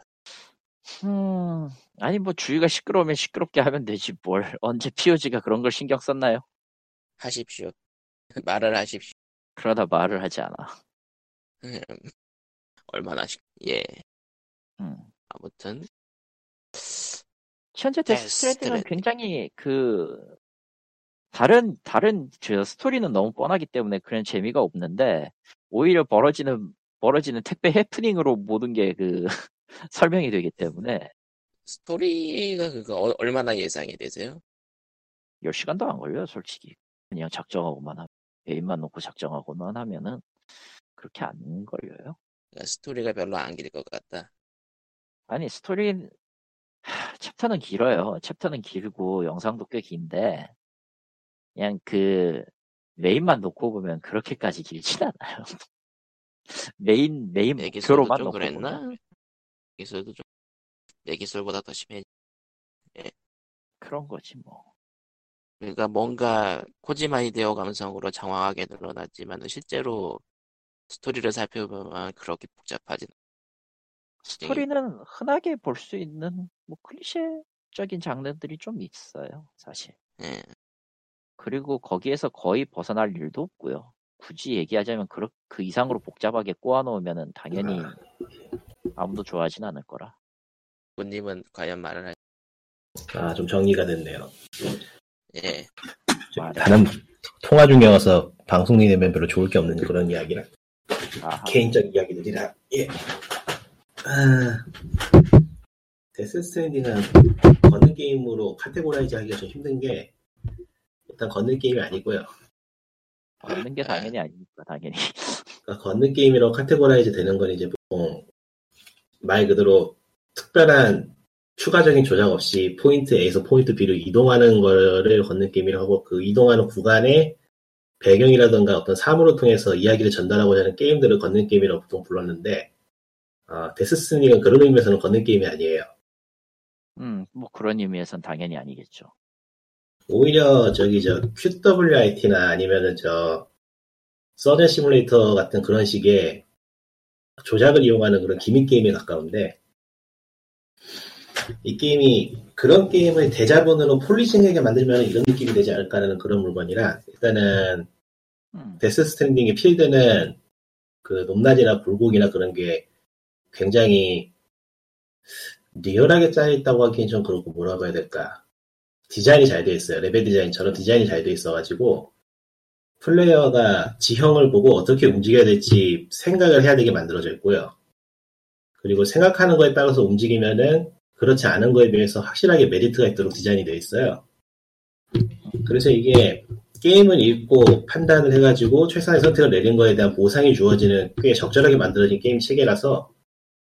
음, 아니 뭐 주위가 시끄러우면 시끄럽게 하면 되지 뭘 언제 POG가 그런 걸 신경 썼나요? 하십시오. 말을 하십시오. 그러다 말을 하지 않아. 음, 얼마나, 시... 예. 음. 아무튼, 현재 데스 데스 스트랜딩은 스트랜딩. 굉장히 그 다른 다른 저 스토리는 너무 뻔하기 때문에 그런 재미가 없는데 오히려 벌어지는 벌어지는 택배 해프닝으로 모든 게 그 설명이 되기 때문에 스토리가 그거 어- 얼마나 예상이 되세요? 10시간도 안 걸려요, 솔직히. 그냥 작정하고만 하면 메인만 놓고 작정하고만 하면은 그렇게 안 걸려요. 그러니까 스토리가 별로 안 길 것 같다. 아니 스토리 하, 챕터는 길어요. 챕터는 길고 영상도 꽤 긴데 그냥 그 main만 놓고 보면 그렇게까지 길진 않아요. main main 목표로만 좀 그랬나? 보면 내기술도 좀, 내기술보다 더 심해. 그런 거지 뭐. 그러니까 뭔가 코지마 히데오 감성으로 장황하게 늘어났지만 실제로 스토리를 살펴보면 그렇게 복잡하진 않- 스토리는 흔하게 볼 수 있는 뭐 클리셰적인 장르들이 좀 있어요, 사실. 예. 그리고 거기에서 거의 벗어날 일도 없고요. 굳이 얘기하자면 그, 그 이상으로 복잡하게 꼬아놓으면은 당연히 아무도 좋아하진 않을 거라. 군님은 과연 말을 할, 아 좀 정리가 됐네요. 예. 다른 통화 중이어서 방송이 되면 별로 좋을 게 없는 그런 이야기라 아하. 개인적 이야기들이라 예. 아, 데스 스트랜딩은 걷는 게임으로 categorize 하기가 좀 힘든 게 일단 걷는 게임이 아니고요. 얻는 게 당연히 아니니까 당연히. 그러니까 걷는 게임이라고 categorize 되는 건 이제 보통 말 그대로 특별한 추가적인 조작 없이 포인트 A에서 포인트 B로 이동하는 거를 걷는 게임이라고 하고 그 이동하는 구간에 배경이라든가 어떤 사물을 통해서 이야기를 전달하고자 하는 게임들을 걷는 게임이라고 보통 불렀는데 어, 데스스닉은 그런 의미에서는 걷는 게임이 아니에요. 음, 뭐 그런 의미에선 당연히 아니겠죠. 오히려 저기 저 QWIT나 아니면은 저 서전 시뮬레이터 같은 그런 식의 조작을 이용하는 그런 기믹 게임에 가까운데 이 게임이 그런 게임을 대자본으로 폴리싱하게 만들면 이런 느낌이 되지 않을까라는 그런 물건이라 일단은 음, 데스 스트랜딩의 필드는 그 높낮이나 굴곡이나 그런 게 굉장히 리얼하게 짜여있다고 하기엔 좀 그렇고 뭐라고 해야 될까 디자인이 잘 돼 있어요. 레벨 디자인처럼 디자인이 잘 돼 있어가지고 플레이어가 지형을 보고 어떻게 움직여야 될지 생각을 해야 되게 만들어져 있고요. 그리고 생각하는 거에 따라서 움직이면은 그렇지 않은 거에 비해서 확실하게 메리트가 있도록 디자인이 되어 있어요. 그래서 이게 게임을 읽고 판단을 해가지고 최선의 선택을 내린 거에 대한 보상이 주어지는 꽤 적절하게 만들어진 게임 체계라서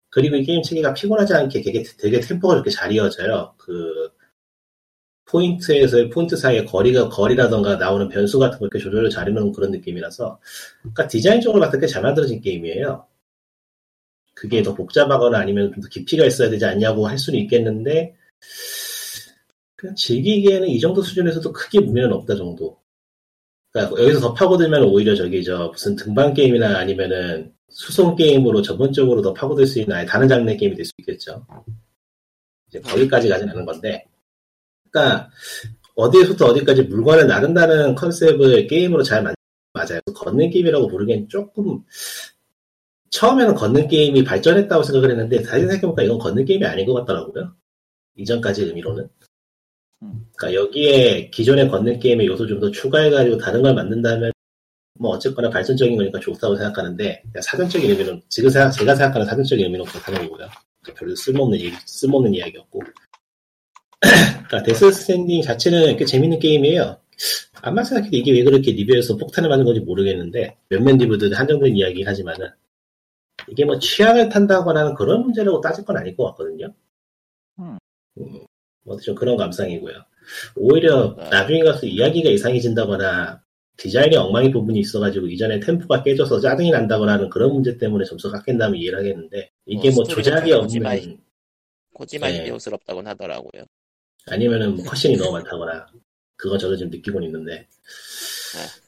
그리고 이 게임 체계가 피곤하지 않게 되게, 되게 템포가 좋게 잘 이어져요. 그 포인트에서의 포인트 사이의 거리가 거리라던가 나오는 변수 같은 거 이렇게 조절을 잘 해놓은 그런 느낌이라서 그러니까 디자인적으로 봤을 때 잘 만들어진 게임이에요. 그게 더 복잡하거나 아니면 좀 더 깊이가 있어야 되지 않냐고 할 수는 있겠는데 그냥 즐기기에는 이 정도 수준에서도 크게 무리는 없다 정도. 그러니까 여기서 더 파고들면 오히려 저기 저 무슨 등반 게임이나 아니면은 수송 게임으로 전문적으로 더 파고들 수 있는 아예 다른 장르의 게임이 될 수 있겠죠. 이제 거기까지 가진 않은 건데. 그러니까 어디에서부터 어디까지 물건을 나른다는 컨셉을 게임으로 잘 만, 맞아요. 걷는 게임이라고 부르기엔 조금 처음에는 걷는 게임이 발전했다고 생각을 했는데 다시 생각해보니까 이건 걷는 게임이 아닌 것 같더라고요. 이전까지 의미로는. 그러니까 여기에 기존의 걷는 게임의 요소 좀 더 추가해가지고 다른 걸 만든다면 뭐 어쨌거나 발전적인 거니까 좋다고 생각하는데 사전적인 의미는 지금 제가 생각하는 사전적인 의미는 그렇다는 거고요. 별로 쓸모없는 쓸모없는 이야기였고. 그러니까 데스 스트랜딩 자체는 꽤 재밌는 게임이에요. 아무리 생각해도 이게 왜 그렇게 리뷰에서 폭탄을 맞는 건지 모르겠는데 몇몇 리뷰들 한정된 이야기긴 하지만은 이게 뭐 취향을 탄다거나 그런 문제라고 따질 건 아닐 것 같거든요. 음. 음, 뭐좀 그런 감상이고요. 오히려 네. 나중에 가서 이야기가 이상해진다거나 디자인이 엉망인 부분이 있어가지고 이전에 템포가 깨져서 짜증이 난다거나 하는 그런 문제 때문에 점수가 깎인다면 이해를 하겠는데 이게 뭐 뭐 조작이. 없는 코지마 네. 히데오스럽다고는 하더라고요. 아니면은 뭐 컷신이 너무 많다거나 그건 저도 좀 느끼고는 있는데 네.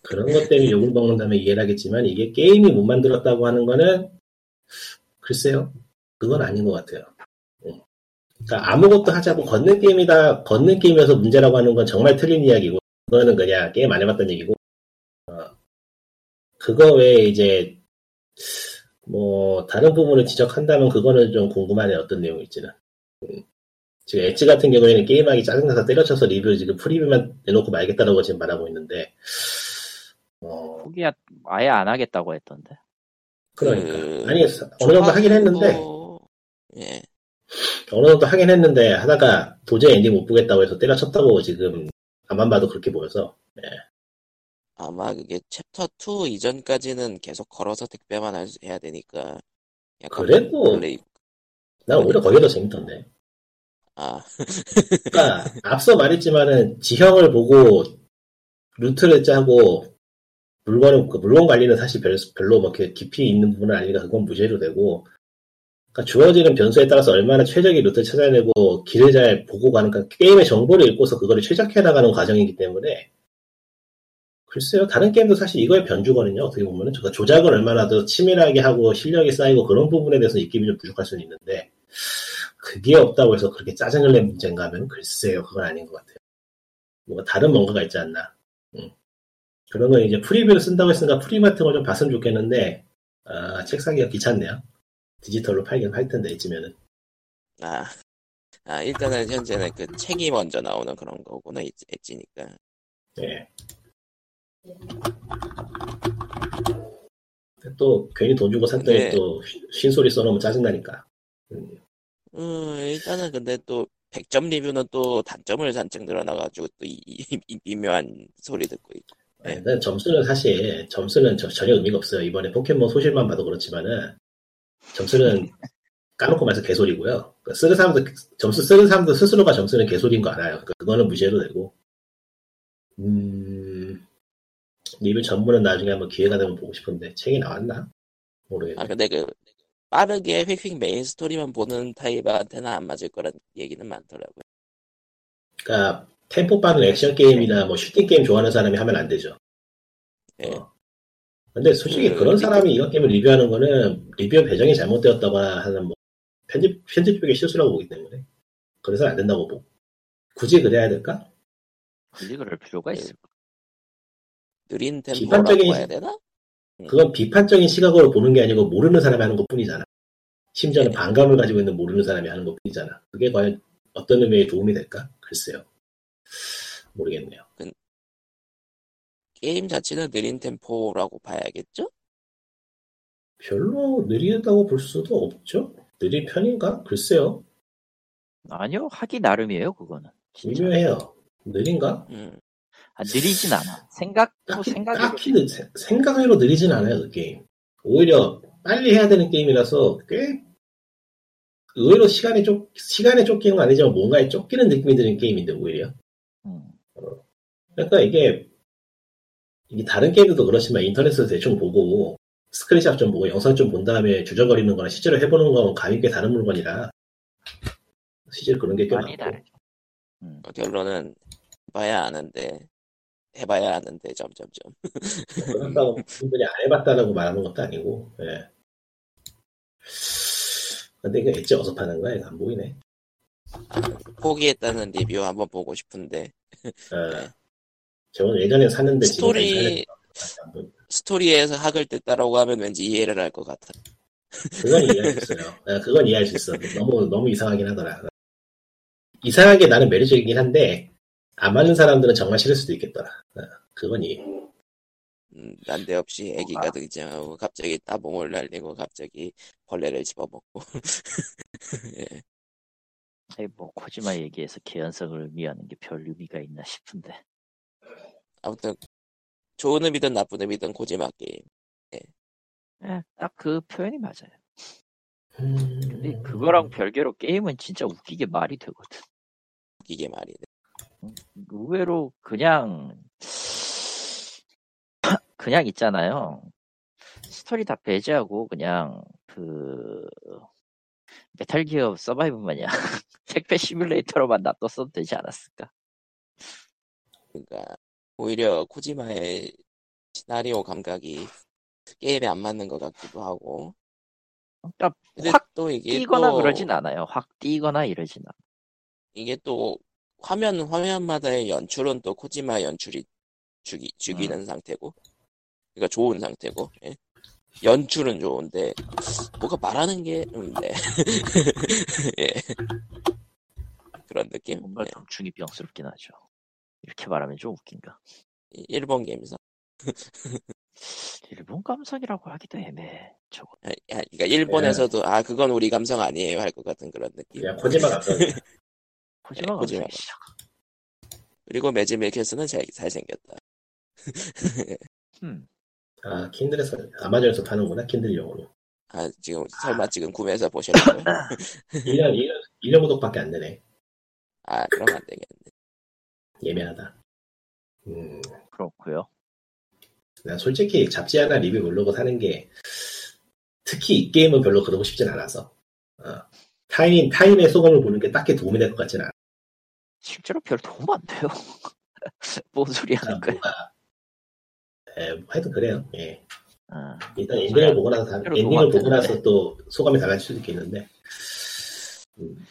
그런 것 때문에 욕을 먹는다면 이해를 하겠지만 이게 게임이 못 만들었다고 하는 거는 글쎄요 그건 아닌 것 같아요 음. 그러니까 아무것도 하자고 걷는 게임이다 걷는 게임이어서 문제라고 하는 건 정말 틀린 이야기고 그거는 그냥 게임 안 해봤다는 얘기고 어, 그거 외에 이제 뭐 다른 부분을 지적한다면 그거는 좀 궁금하네 어떤 내용일지는 음. 지금 엣지 같은 경우에는 게임하기 짜증나서 때려쳐서 리뷰 지금 프리뷰만 내놓고 말겠다라고 지금 말하고 있는데 어. 포기 아예 안 하겠다고 했던데. 그러니까. 그 아니 어느 정도 하긴 했는데. 예. 어느 정도 하긴 했는데 하다가 도저히 엔딩 못 보겠다고 해서 때려쳤다고 지금 가만 봐도 그렇게 보여서 아마 그게 챕터 2 이전까지는 계속 걸어서 택배만 할- 해야 되니까. 약간 그래도- 플레이 난 오히려 거기가 더 재밌던데 아. 그러니까 앞서 말했지만은 지형을 보고 루트를 짜고 물건을 그 물건 관리는 사실 별, 별로 뭐 이렇게 깊이 있는 부분은 아니니까 그건 무시해도 되고. 그러니까 주어지는 변수에 따라서 얼마나 최적의 루트 찾아내고 길을 잘 보고 가는가 게임의 정보를 읽고서 그거를 최적화해 나가는 과정이기 때문에. 글쎄요 다른 게임도 사실 이거의 변주거든요. 어떻게 보면은. 그러니까 조작을 얼마나 더 치밀하게 하고 실력이 쌓이고 그런 부분에 대해서 입김이 좀 부족할 수는 있는데 그게 없다고 해서 그렇게 짜증을 낸 문제인가 하면 글쎄요 그건 아닌 것 같아요 뭔가 다른 뭔가가 있지 않나 음. 그런 건 이제 프리뷰를 쓴다고 했으니까 프리뷰 같은 걸 좀 봤으면 좋겠는데 아, 책 사기가 귀찮네요 디지털로 팔긴 팔 텐데 이쯤에는 아, 아, 일단은 현재는 그 책이 먼저 나오는 그런 거구나, 엣- 엣지니까. 예. 또 괜히 돈 주고 샀더니 네. 또 쉰- 쉰소리 써놓으면 짜증나니까 음, 음, 일단은 근데 또 100점 리뷰는 또 단점을 잔뜩 늘어나가지고 또 이, 이- 이 미묘한 소리 듣고 있고. 네. 네, 근데 점수는 사실 점수는 저- 전혀 의미가 없어요. 이번에 포켓몬 소실만 봐도 그렇지만은 점수는 까놓고 말해서 개소리고요. 그 쓰는 사람도 점수 쓰는 사람도 스스로가 점수는 개소리인 거 알아요. 그러니까 그거는 무시해도 되고. 음, 리뷰 전문은 나중에 한번 기회가 되면 보고 싶은데 책이 나왔나? 모르겠네. 아, 근데 그, 빠르게 휙휙 메인 스토리만 보는 타입한테는 안 맞을 거란 얘기는 많더라고요. 그러니까 템포 빠른 액션 게임이나 뭐 슈팅 게임 좋아하는 사람이 하면 안 되죠. 예. 어. 근데 솔직히 그 그런 리뷰- 사람이 이것 게임을 리뷰하는 거는 리뷰 배정이 잘못되었다거나 하는 뭐 편집 편집적인 실수라고 보기 때문에 그래서 안 된다고 보고 굳이 그래야 될까? 굳이 그럴 필요가 네. 있을까? 느린 기판적인 템포라고 해야 되나? 그건 비판적인 시각으로 보는 게 아니고 모르는 사람이 하는 것 뿐이잖아. 심지어는 네. 반감을 가지고 있는 모르는 사람이 하는 것 뿐이잖아. 그게 과연 어떤 의미에 도움이 될까? 글쎄요. 모르겠네요. 게임 자체는 느린 템포라고 봐야겠죠? 별로 느리다고 볼 수도 없죠. 느린 편인가? 글쎄요. 아니요, 하기 나름이에요, 그거는. 진짜. 미묘해요. 느린가? 음, 아, 느리진 않아. 생각도 생각이 딱히 느- 세- 생각외로 느리진 않아요, 그 게임. 오히려 빨리 해야 되는 게임이라서 꽤 의외로 시간에 쫓, 시간에 쫓기는 건 아니지만 뭔가에 쫓기는 느낌이 드는 게임인데, 오히려. 음. 그러니까 이게, 이게 다른 게임들도 그렇지만 인터넷에서 대충 보고, 스크린샷 좀 보고, 영상 좀 본 다음에 주절거리는 거랑 실제로 해보는 거는 감이 꽤 다른 물건이라, 실제로 그런 게 꽤 많이. 다르죠. 음. 어, 결론은 해봐야 아는데, 해봐야 아는데, 점점점. 그렇다고 분들이 안 해봤다라고 말하는 것도 아니고, 예. 근데 이거 엣지 어디서 파는 거야? 이거 안 보이네. 포기했다는 리뷰 한번 보고 싶은데, 어, 네. 저는 예전에 샀는데 스토리, 스토리에서 학을 뗐다라고 하면 왠지 이해를 할 것 같아. 그건 이해할 수 있어요. 예, 그건 이해할 수 있어. 너무 너무 이상하긴 하더라. 이상하게 나는 매력적이긴 한데 안 맞는 사람들은 정말 싫을 수도 있겠더라. 어, 그건 이해. 음, 난데없이 애기가 아. 등장하고, 갑자기 따봉을 날리고, 갑자기 벌레를 집어먹고. 예. 아니, 뭐, 코지마 얘기해서 개연성을 의미하는 게 별 의미가 있나 싶은데. 아무튼, 좋은 의미든 나쁜 의미든 고지마 게임. 예, 딱 그 표현이 맞아요. 음, 근데 그거랑 별개로 게임은 진짜 웃기게 말이 되거든. 이게 말이네. 의외로 그냥 그냥 있잖아요. 스토리 다 배제하고 그냥 그 메탈 기어 서바이브 마냥 택배 시뮬레이터로만 놔뒀어도 되지 않았을까? 그러니까 오히려 코지마의 시나리오 감각이 게임에 안 맞는 것 같기도 하고. 그러니까 확 또 이게 뛰거나 또 그러진 않아요. 확 뛰거나 이러진 않아. 이게 또 화면 화면마다의 연출은 또 코지마 연출이 죽이 죽이는 상태고, 그러니까 좋은 상태고. 예. 연출은 좋은데 뭐가 말하는 게 없네. 예. 그런 느낌. 뭔가 예. 좀 중이병스럽긴 하죠. 이렇게 말하면 좀 웃긴가. 이- 일본 게임사. 일본 감성이라고 하기도 애매해. 저거. 아, 아, 그러니까 일본에서도 아 그건 우리 감성 아니에요 할 것 같은 그런 느낌. 그냥 코지마 감성이야. 코지마 코지마. 감성이시죠. 그리고 매즈 밀켓스는 잘 잘생겼다. 음. 아 킨들에서 아마존에서 파는구나 킨들용으로. 아 지금 설마 지금 구매해서 보시라고요? 1년 1년 1년 구독밖에 안 되네. 아 그럼 안 되겠네. 예매하다. 음, 그렇고요. 난 솔직히 잡지 하나 리뷰 모르고 사는 게 특히 이 게임은 별로 그러고 싶진 않아서 어, 타인 타인의 소감을 보는 게 딱히 도움이 될 것 같진 않아. 실제로 별 도움 안 돼요. 뭔 소리 하는 거야. 에, 뭐 하여튼 그래요. 예. 어. 일단 엔딩을 보고 나서 다- 엔딩을 도움 안 보고 나서. 또 소감이 달라질 수도 있겠는데 음,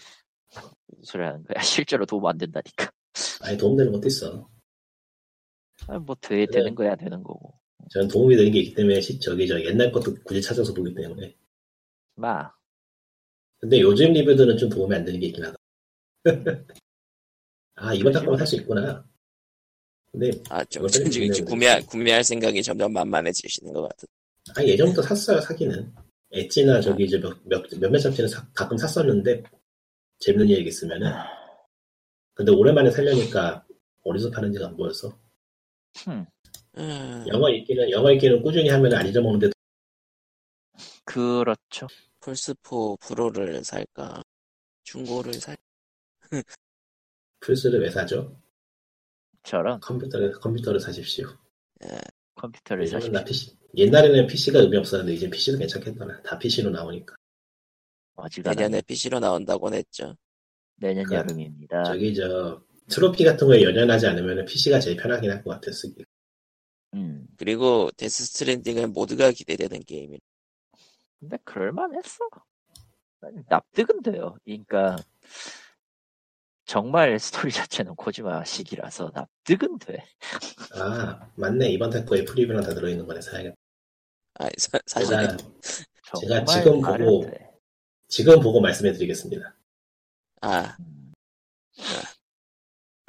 소리 하는 거야. 실제로 도움 안 된다니까. 아니 도움 되는 것도 있어. 아, 뭐 되, 되는 거야 되는 거고. 저는 도움이 되는 게 있기 때문에 시- 저기 저 옛날 것도 굳이 찾아서 보기 때문에. 마. 근데 요즘 리뷰들은 좀 도움이 안 되는 게 있긴 하다. 아 이번 작품은 살수 있구나. 근데 아좀 이거 지금, 구매 구매할 생각이 점점 만만해지시는 것 같은. 아 예전부터 샀어요 사기는. 엣지나 저기 이제 몇, 몇, 몇몇 잡지는 사- 가끔 샀었는데 재밌는 얘기 있으면은 근데 오랜만에 살려니까 어디서 파는지가 안 보였어. 흠. 음, 영어 읽기는 영어 읽기는 꾸준히 하면 안 잊어먹는데 그렇죠. 플스4 프로를 살까? 중고를 살? 플스를 왜 사죠? 저런 컴퓨터를 컴퓨터를 사십시오. 컴퓨터를 요즘은 사실 나 PC 옛날에는 PC가 의미 없었는데 이제 PC도 괜찮겠더라. 다 PC로 나오니까. 내년에 PC로 나온다고 했죠. 내년 그- 여름입니다. 저기 저 트로피 같은 거에 연연하지 않으면 PC가 제일 편하긴 할 것 같아 쓰기. 음. 그리고 데스 스트랜딩은 모두가 기대되는 게임이. 근데 그럴만했어. 납득은 돼요. 그러니까 정말 스토리 자체는 코지마식이라서 납득은 돼. 아 맞네 이번 달 거에 프리뷰랑 다 들어있는 거네 사야겠다. 아 사, 사실 제가 제가 지금 보고 돼. 지금 보고 말씀해드리겠습니다. 아 음.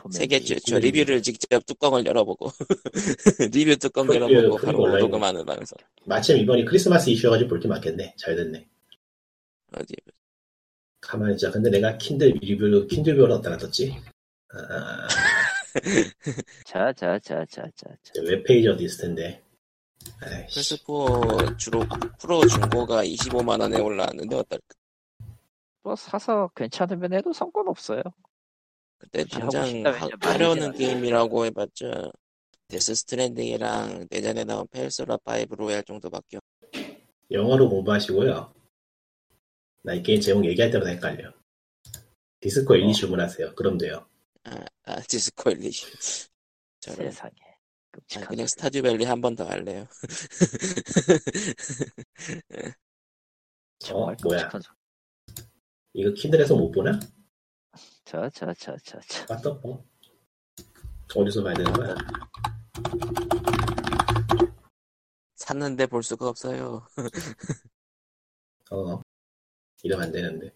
세계 보면 저, 저 리뷰를 직접 뚜껑을 열어보고 리뷰 뚜껑 프리뷰, 열어보고 바로. 녹음하는 방송 마침 이번이 크리스마스 이슈여가지고 볼 게 많겠네. 잘 됐네. 어디 가만히 있자. 근데 내가 킨들 리뷰를 킨들 뷰를 어디다 놨었지? 아, 자 자 자 자 자 자. 웹페이지 어디 있을 텐데. 아이씨. 플스4 주로 프로 중고가 25만 원에 올라왔는데 어떨까? 뭐 사서 괜찮으면 해도 상관없어요. 그때 당장 하, 하려는. 게임이라고 해봤자 데스 스트랜딩이랑 내년에 나온 페르소나 5 로얄 정도밖에 없. 영어로 공부하시고요. 나이 게임 제목 얘기할 때마다 헷갈려. 디스코 1, 2 어. 주문하세요. 그럼 돼요. 아, 아 디스코 엘리시. 저는 세상에. 아. 그냥 스타듀밸리 한 번 더 할래요. 어, 뭐야. 이거 킨들에서 못 보나? 자자자자자. 맞다, 뭐. 어디서 봐야 되는 거야? 샀는데 볼 수가 없어요. 어. 이러면 안 되는데.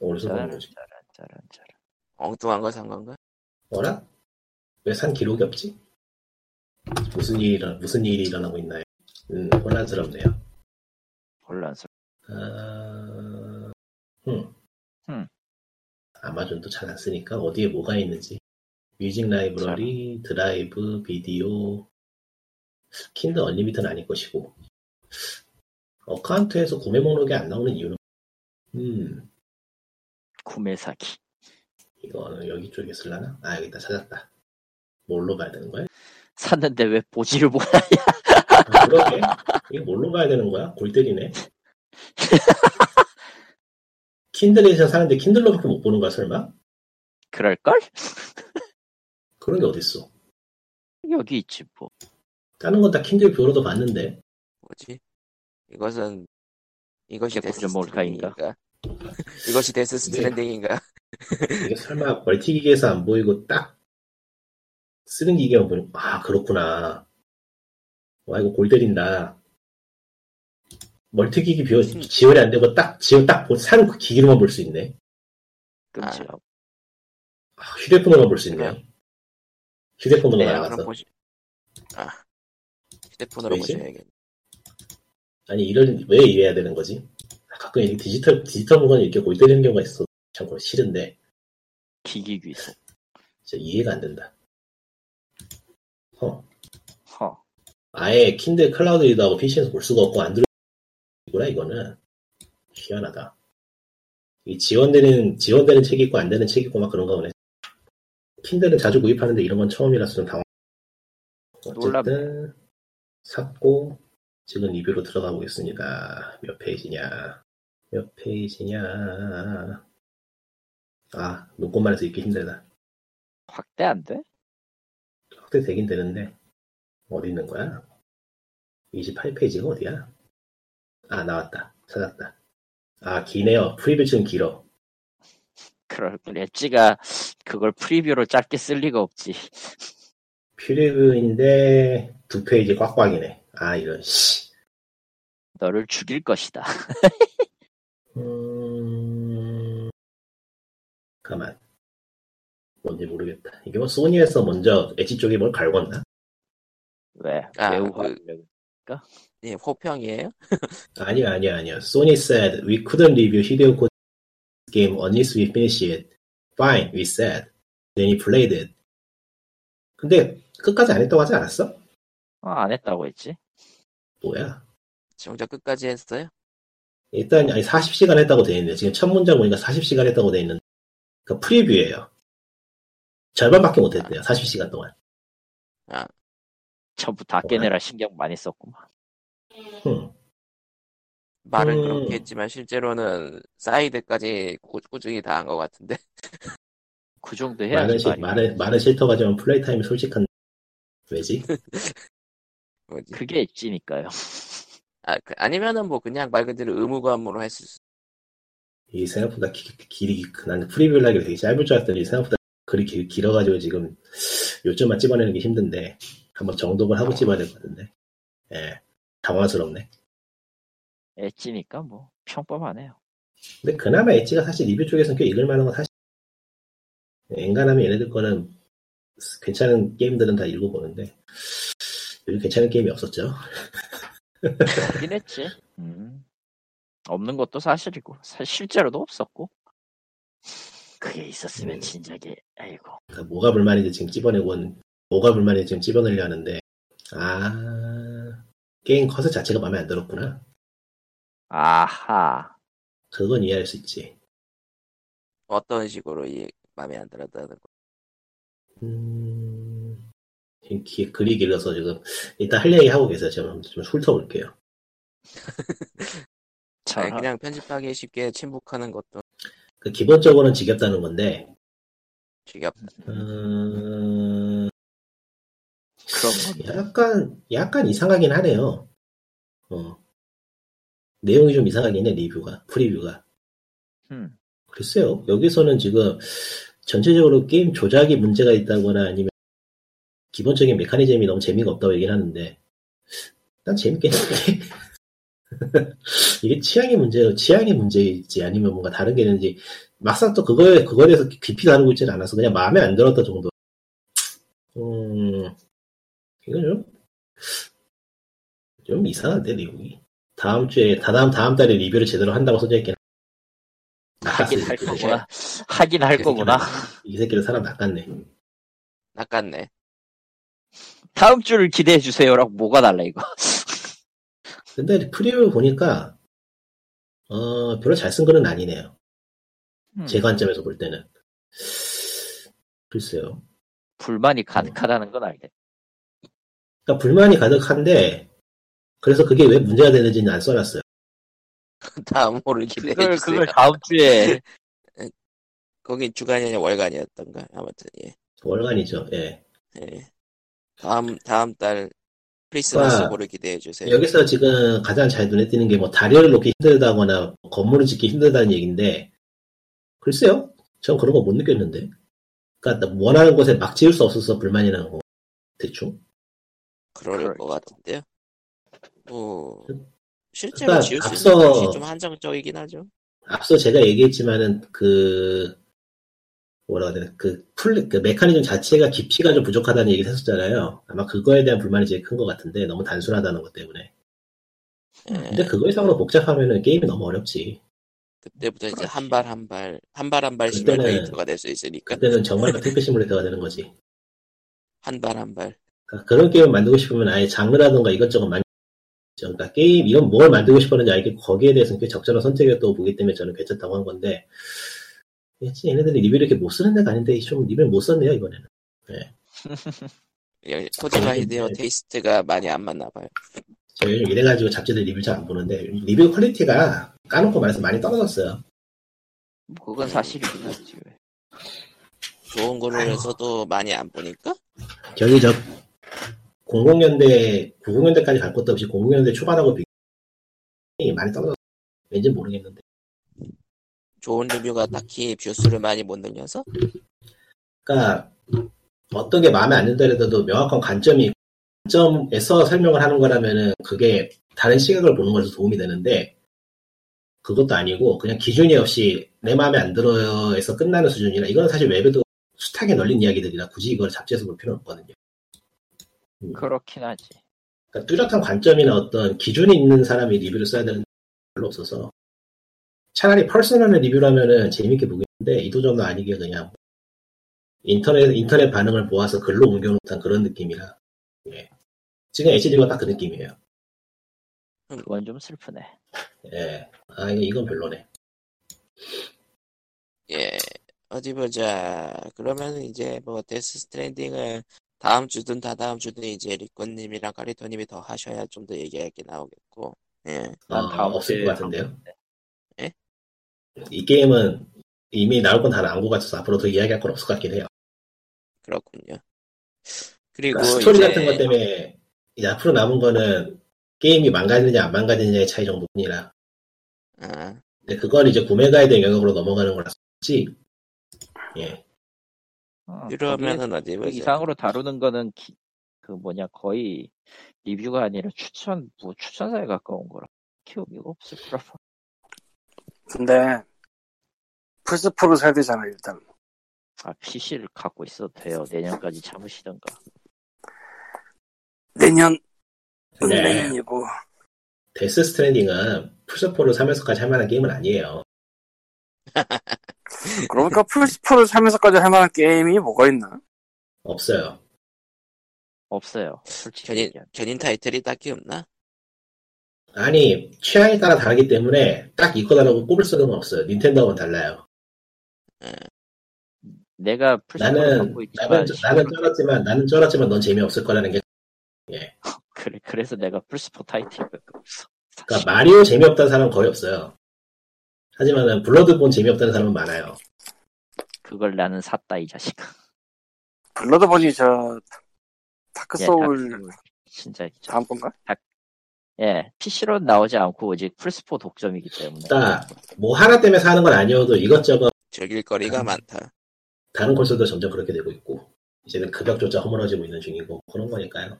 어디서 보는 거지? 짜란 짜란 짜란. 엉뚱한 거 산 건가? 뭐라? 왜 산 기록이 없지? 무슨 일이, 일어, 무슨 일이 일어나고 있나요? 음, 혼란스럽네요. 혼란스러. 아, 음. 음. 아마존도 잘 안 쓰니까 어디에 뭐가 있는지. music library, drive, video, Kindle Unlimited는 아닐 것이고. account에서 구매 목록이 안 나오는 이유는, 음, 구매 사기. 이거는 여기 쪽에 쓸라나? 아, 여기다 찾았다. 뭘로 봐야 되는 거야? 샀는데 왜 보지를 못하냐? 아, 그러게. 이게 뭘로 가야 되는 거야? 골 때리네. 킨들에서 사는데 킨들로밖에 못 보는 거야, 설마? 그럴걸? 그런 게 어딨어. 여기 있지 뭐. 다른 건 다 킨들 view로도 봤는데. 뭐지? 이것은 이것이 데스? 스트랜딩인가? 이것이 데스 스트랜딩인가? 이게 설마 멀티 기계에서 안 보이고 딱 쓰는 기계만 보니 아 그렇구나. 와 이거 골 때린다. 멀티 기기 비워 지원이 안 되고 딱 지원 딱산 그 기기로만 볼 수 있네. 끔찍하고. 아, 휴대폰으로만 볼 수 있네. 휴대폰으로 네, 나가서. 보시. 아 휴대폰으로? 보셔야겠네. 아니 이런 왜 이래야 되는 거지? 아, 가끔 이렇게 디지털 디지털 물건이 이렇게 골 때리는 경우가 있어. 참고 로 싫은데 기기 귀속. 진짜 이해가 안 된다. 어. 허. 아예 킨들 cloud reader하고 PC에서 볼 수가 없고 안드로이드구나 이거는 희한하다. 이 지원되는 지원되는 책이 있고 안 되는 책이 있고 막 그런가 보네. 킨들은 자주 구입하는데 이런 건 처음이라서 좀 당황. 어쨌든 샀고 지금 리뷰로 들어가 보겠습니다. 몇 페이지냐? 몇 페이지냐? 아 눈곱만 해서 읽기 힘들다. 확대 안 돼? 확대 되긴 되는데 어디 있는 거야? 28페이지가 어디야? 아 나왔다 찾았다 아 기네요 프리뷰 좀 길어 그럴 Edge가 그걸 프리뷰로 짧게 쓸 리가 없지. 프리뷰인데 두 페이지 꽉꽉이네 아 이런 씨 너를 죽일 것이다. 음... 가만 뭔지 모르겠다 이게 뭐 소니에서 먼저 엣지 쪽에 뭘 갈궜나? 왜? 아, 매우 그- 화려해. 예, 호평이에요? 아니야 아니야 아니야 Sony said we couldn't review Hideo Kojima's game unless we finish it fine we said then he played it 근데 끝까지 안 했다고 하지 않았어? 어, 안 했다고 했지. 뭐야 정작 끝까지 했어요? 일단 아니 40시간 했다고 돼 있네. 지금 첫 문장 보니까 40시간 했다고 돼 있는. 그 프리뷰예요. 절반밖에 못 했대요. 40시간 동안. 전부 다 뭐야? 깨내라 신경 많이 썼구만. 흠. 말은 음. 그렇게 했지만 실제로는 사이드까지 꾸, 꾸준히 다 한 것 같은데 그 정도 해야지 시, 말이. 많은 많은 실터 가지만 플레이 타임이 솔직한 왜지? 뭐지? 그게 엣지니까요. 아, 그, 아니면은 뭐 그냥 말 그대로 의무감으로 했을 수이 생각보다 기, 길이 난 프리뷰를 하기 되게 짧을 줄 알았더니 생각보다 길, 길어가지고 지금 요점만 찍어내는 게 힘든데 한번 정독을 하고 찍어야 될 것 같은데. 예, 당황스럽네. 엣지니까 뭐 평범하네요. 근데 그나마 엣지가 사실 리뷰 쪽에서는 꽤 읽을 만한 건 사실 엔간하면 얘네들 거는 괜찮은 게임들은 다 읽어보는데 요즘 괜찮은 게임이 없었죠 그긴 했지. 음. 없는 것도 사실이고 사- 실제로도 없었고. 그게 있었으면 음. 진작에 아이고. 그러니까 뭐가 불만인지 지금 찝어내고 온- 뭐가 불만인지 지금 찝어내려 하는데 아 게임 컷 자체가 마음에 안 들었구나 아하. 그건 이해할 수 있지 어떤 식으로 이 마음에 안 들었다는 거. 음 기- 글이 길어서 지금 일단 할 얘기 하고 계세요 제가 좀 훑어볼게요 잘 아니, 그냥 편집하기 쉽게 침묵하는 것도 그 기본적으로는 지겹다는 건데 지겹다. 음, 그런. 약간, 약간 이상하긴 하네요. 어. 내용이 좀 이상하긴 해, 리뷰가, 프리뷰가. 음. 글쎄요, 여기서는 지금 전체적으로 게임 조작이 문제가 있다거나 아니면 기본적인 메커니즘이 너무 재미가 없다고 얘기를 하는데, 난 재밌겠는데. 이게 취향의 문제예요. 취향의 문제일지 아니면 뭔가 다른 게 있는지, 막상 또 그거에, 그거에 대해서 깊이 다루고 있지는 않아서 그냥 마음에 안 들었다 정도. 음, 이거 좀, 좀 이상한데, 내용이. 다음 주에, 다다음, 다음 달에 리뷰를 제대로 한다고 써져있긴 하긴 할이 거구나. 하긴 할 거구나. 이 새끼는 사람 낚았네. 낚았네. 다음 주를 기대해 주세요라고 뭐가 달라 이거. 근데 프리뷰 보니까, 어, 별로 잘 쓴 거는 아니네요. 음. 제 관점에서 볼 때는. 글쎄요. 불만이 가득하다는 건 알겠. 그러니까 불만이 가득한데 그래서 그게 왜 문제가 되는지는 안 써놨어요. 다음 호를 기대해 그걸 주세요. 그걸 다음 주에 거긴 주간이 아니라 월간이었던가 아무튼 예. 월간이죠. 예. 예. 다음 다음 달 크리스마스 그러니까 호를 기대해 주세요. 여기서 지금 가장 잘 눈에 띄는 게 뭐 다리를 놓기 힘들다거나 건물을 짓기 힘들다는 얘기인데 글쎄요. 전 그런 거 못 느꼈는데. 그러니까 원하는 곳에 막 지을 수 없어서 불만이 나는 거. 대충. 그럴 그럴 것 같은데요. 뭐 실제로 그러니까 지을 수 앞서- 있는 곳이 좀 한정적이긴 하죠. 앞서 제가 얘기했지만은 그 뭐라 되나 그 풀, 그 메커니즘 자체가 깊이가 좀 부족하다는 얘기를 했었잖아요. 아마 그거에 대한 불만이 제일 큰 것 같은데 너무 단순하다는 것 때문에. 예. 근데 그거 이상으로 복잡하면은 게임이 너무 어렵지. 그때부터 이제 한 발 한 발 한 발 한 발 시뮬레이터가 될 수 있으니까 그때는 정말 테크 시뮬레이터가 되는 거지. 한 발 한 발. 그러니까 그런 게임을 만들고 싶으면 아예 장르라든가 이것저것 많이 그러니까 게임 이건 뭘 만들고 싶었는지 알겠고 거기에 대해서는 꽤 적절한 선택이었다고 보기 때문에 저는 괜찮다고 한 건데 그치, 얘네들이 리뷰를 이렇게 못 쓰는 데가 아닌데 좀 리뷰를 못 썼네요 이번에는 예, 네, 히데오 네. taste가 많이 안 맞나 봐요. 제가 요즘 이래가지고 잡지들 리뷰 잘 안 보는데 리뷰 퀄리티가 까놓고 말해서 많이 떨어졌어요 뭐 그건 사실이긴 하지. 왜. 좋은 걸로 아유. 해서도 많이 안 보니까 저기 저 00년대 90년대까지 갈 것도 없이 00년대 초반하고 비교해 많이 떨어졌어 왠지 모르겠는데 좋은 리뷰가 딱히 뷰수를 많이 못 늘려서 그러니까 어떤 게 마음에 안 든다라도 명확한 관점이 관점에서 설명을 하는 거라면은 그게 다른 시각을 보는 것에서 도움이 되는데 그것도 아니고 그냥 기준이 없이 내 마음에 안 들어요 해서 끝나는 수준이라 이건 사실 웹에도 숱하게 널린 이야기들이라 굳이 이걸 잡지에서 볼 필요는 없거든요. 그렇긴 하지. 그러니까 뚜렷한 관점이나 어떤 기준이 있는 사람이 리뷰를 써야 되는 게 별로 없어서 차라리 personal한 리뷰라면은 재밌게 보겠는데 이도저도 아니게 그냥 인터넷 인터넷 반응을 모아서 글로 옮겨놓던 그런 느낌이라 예. 지금 Edge가 딱 그 느낌이에요. 그건 좀 슬프네. 예. 아 이건 별로네. 예 어디 보자 그러면 이제 뭐 데스 스트랜딩을 다음 주든 다다음 주든 이제 리코님이랑 카리토님이 더 하셔야 좀 더 얘기할 게 나오겠고 예난 어, 다음 없을 것 같은데요. 예? 이 게임은 이미 나올 건 다 나온 것 같아서 앞으로 더 이야기할 건 없을 것 같긴 해요. 그렇군요. 그리고 그러니까 스토리 이제 같은 것 때문에 이제 앞으로 남은 거는 게임이 망가지느냐 안 망가지느냐의 차이 정도뿐이라. 아, 근데 그건 이제 구매 가이드 영역으로 넘어가는 거라서지. 예. 어, 이러면은 어디 그 보자. 이상으로 다루는 거는 기- 그 뭐냐 거의 리뷰가 아니라 추천 뭐 추천사에 가까운 거라. 리뷰 의미가 없을 거라 봐. 근데 플스4를 사야 되잖아 일단 아 PC를 갖고 있어도 돼요 내년까지 참으시던가 내년 네. 내년이고 데스 스트랜딩은 플스4를 사면서까지 할 만한 게임은 아니에요 그러니까 플스4를 사면서까지 할 만한 게임이 뭐가 있나? 없어요 없어요 솔직히 견인. 견인 타이틀이 딱히 없나? 아니 취향에 따라 다르기 때문에 딱 이거다라고 꼽을 수는 없어요. 닌텐도하고는 달라요. 내가 플스를 나는 나는 나는 쩔었지만 나는 쩔었지만 넌 재미없을 거라는 게 그래 그래서 내가 플스4 타이틀밖에 없어 그러니까 마리오 재미없다는 사람은 거의 없어요. 하지만은 블러드본 재미없다는 사람은 많아요. 그걸 나는 샀다 이 자식아. 블러드본이 저 다크 예, 소울 다크 소울. 진짜 다음 건가? 예 PC로 나오지 않고 오직 플스4 독점이기 때문에 그러니까 뭐 하나 때문에 사는 건 아니어도 이것저것 즐길 거리가 음. 많다. 다른 콘솔도 점점 그렇게 되고 있고 이제는 급격조차 허물어지고 있는 중이고 그런 거니까요.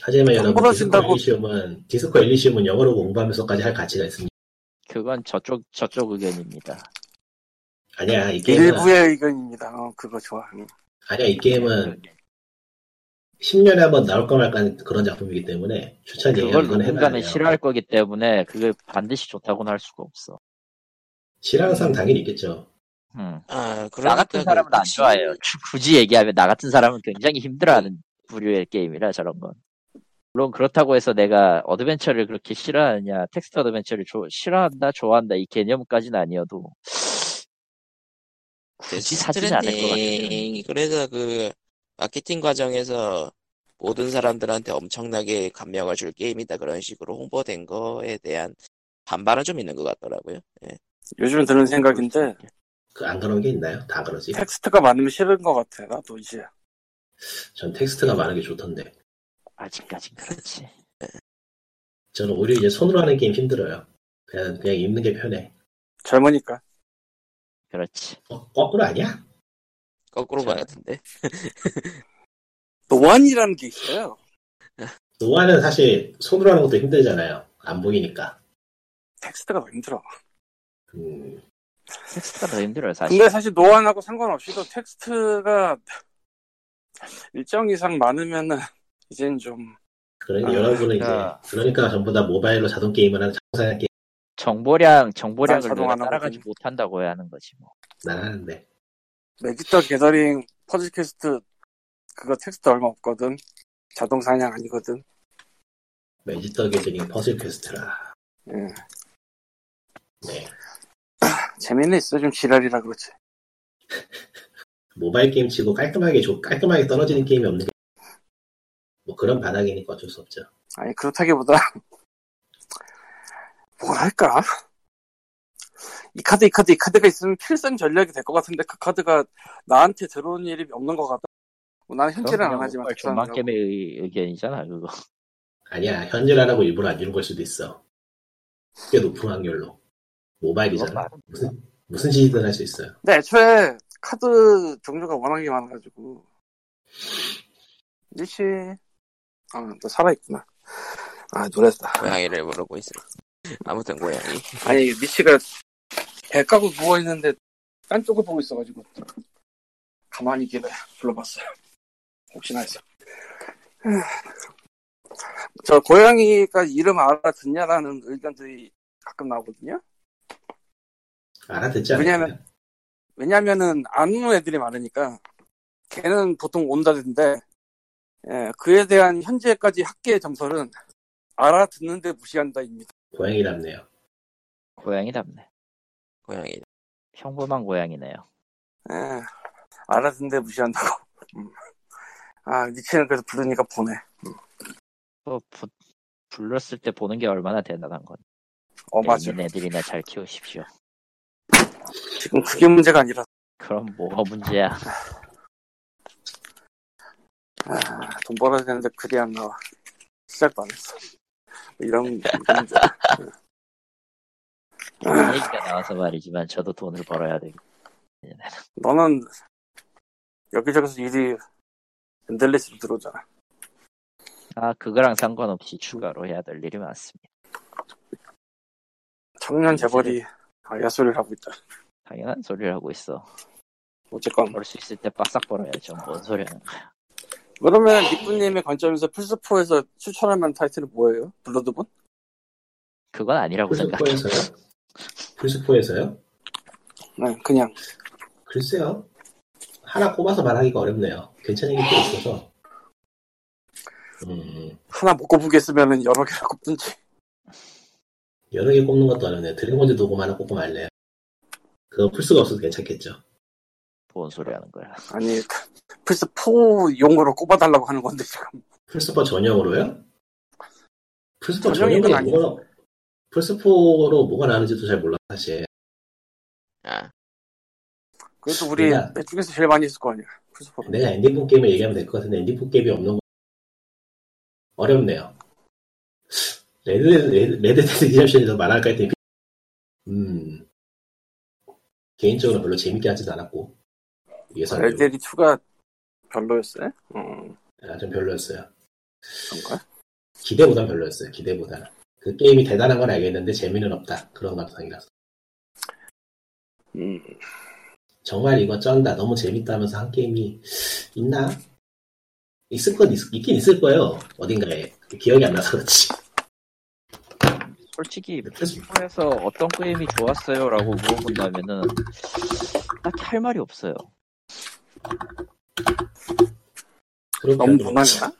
하지만 여러분 디스코 엘리시움은 디스코 엘리시움은 영어로 공부하면서까지 할 가치가 있습니다. 그건 저쪽 저쪽 의견입니다 아니야 이 게임은 일부의 의견입니다. 어, 그거 좋아. 응. 아니야 이 게임은 10년에 한 번 나올까 말까 하는 그런 작품이기 때문에 추천 그걸 건 해봐야 누군가는. 싫어할 거기 때문에 그게 반드시 좋다고는 할 수가 없어 싫어하는 사람 당연히 있겠죠. 음. 아, 나 같은 사람은 안 좋아해요. 주- 굳이 얘기하면 나 같은 사람은 굉장히 힘들어하는 부류의 게임이라 저런 건. 물론 그렇다고 해서 내가 어드벤처를 그렇게 싫어하느냐, 텍스트 어드벤처를 조- 싫어한다, 좋아한다 이 개념까지는 아니어도 굳이 사지는 않을 것 같아요. 그래서 그 마케팅 과정에서 모든 사람들한테 엄청나게 감명을 줄 게임이다 그런 식으로 홍보된 거에 대한 반발은 좀 있는 것 같더라고요. 예. 요즘 드는 생각인데 그 안 그런 게 있나요? 다 그러지. 텍스트가 많으면 싫은 것 같아. 나도 이제 전 텍스트가 많은 게 좋던데. 아직까진 그렇지. 저는 오히려 이제 손으로 하는 게임 힘들어요. 그냥 그냥 읽는 게 편해. 젊으니까 그렇지. 어, 거꾸로 아니야? 거꾸로 가 같은데. 노안이라는 게 있어요. 노화는 사실 손으로 하는 것도 힘들잖아요. 안 보이니까. 텍스트가 더 힘들어. 음, 텍스트가 더 힘들어요 사실. 근데 사실 노안하고 상관없이도 텍스트가 일정 이상 많으면은 이젠 좀 그러니 아, 여러분은 그러니까. 이제 그러니까 전부 다 모바일로 자동 게임을 하는 자동사냥 게임 정보량 정보량을 따라가지. 못한다고 해야 하는 거지 뭐. 난 하는데 Magic the Gathering Puzzle Quest 그거 텍스트 얼마 없거든. 자동 사냥 아니거든. Magic the Gathering Puzzle Quest라. 예. 네. 재미는 있어 좀 지랄이라 그렇지. 모바일 게임 치고 깔끔하게 조- 깔끔하게 떨어지는 게임이 없는 게 뭐 그런 바닥이니까 어쩔 수 없죠. 아니 그렇다기보다 뭐랄까 이 카드 이 카드 이 카드가 있으면 필승 전략이 될 것 같은데 그 카드가 나한테 들어오는 일이 없는 것 같다. 뭐 나는 현질은 안 하지만. 전망겜의 의- 의견이잖아 그거. 아니야 현질하라고 일부러 안 주는 걸 수도 있어. 꽤 높은 확률로 모바일이잖아. 무슨 무슨 짓이든 할 수 있어요. 근데 애초에 카드 종류가 워낙에 많아가지고 일시 아너 살아있구나 아 노랬다 고양이를 부르고 있어. 아무튼 고양이. 아니 미치가 배 까고 누워있는데 딴 쪽을 보고 있어가지고 가만히 있길래 불러봤어요 혹시나 해서 저 고양이가 이름 알아듣냐라는 의견들이 가끔 나오거든요 알아듣지 않아요? 왜냐면- 왜냐면은 안 오는 애들이 많으니까 걔는 보통 온다던데 예, 그에 대한 현재까지 학계의 정설은 알아듣는데 무시한다입니다. 고양이답네요. 고양이답네. 고양이. 평범한 고양이네요. 예, 알아듣는데 무시한다고. 음. 아 니체는 그래서 부르니까 보내. 또 부- 불렀을 때 보는 게 얼마나 대단한 건. 어 맞아. 애들이나 잘 키우십시오. 지금 그게 문제가 아니라 그럼 뭐가 문제야? 아, 돈 벌어야 되는데 글이 안 나와. 시작도 안 했어. 뭐 이런 이런 문제. 그런 얘기가 나와서 말이지만 저도 돈을 벌어야 되고. 너는 여기저기서 일이 엔델리스로 들어오잖아. 아 그거랑 상관없이 추가로 해야 될 일이 많습니다. 청년 재벌이 아야 소리를 하고 있다. 당연한 소리를 하고 있어. 어쨌건 벌 수 있을 때 빡싹 벌어야죠. 뭔 소리 하는 거야. 그러면 리꾸님의 관점에서 플스4에서 추천할 만한 타이틀은 뭐예요? Bloodborne? 그건 아니라고 생각해. 플스4에서요? 플스4에서요? 네, 그냥 글쎄요. 하나 꼽아서 말하기가 어렵네요. 괜찮은 게 꽤 있어서. 음, 하나 못 꼽으겠으면 여러 개를 꼽든지. 여러 개 꼽는 것도 어렵네요. Dragon's Dogma 하나 꼽고 말래요. 그거 플스가 없어도 괜찮겠죠. 뭔 소리 하는 거야. 아니 플스4 용으로 꼽아달라고 하는 건데 지금. 플스4 전용으로요? 플스4 전용인 건 전용이 아니에요. 뭐가, 플스4로 뭐가 나는지도 잘 몰라, 사실. 아, 그래도 우리 내가- 내 중에서 제일 많이 있을 거 아니야. 플스4. 내가 엔딩 본 게임을 얘기하면 될 것 같은데, 엔딩 본 게임이 없는 거, 어렵네요. Red, Red, Red Dead 더 말할까 했더니, 음, 개인적으로 별로 재밌게 하지도 않았고. 레데리 2가 별로였어요? 음, 아, 좀 별로였어요. 그런가? 기대보단 별로였어요, 기대보다는. 그 게임이 대단한 건 알겠는데, 재미는 없다. 그런 감상이라서. 음, 정말 이거 쩐다, 너무 재밌다 하면서 한 게임이 있나? 있을 건 있, 긴 있을 거예요. 어딘가에. 기억이 안 나서 그렇지. 솔직히 플스에서 어떤 게임이 좋았어요라고 물어본다면은 딱히 할 말이 없어요. 그런 너무 무난했나?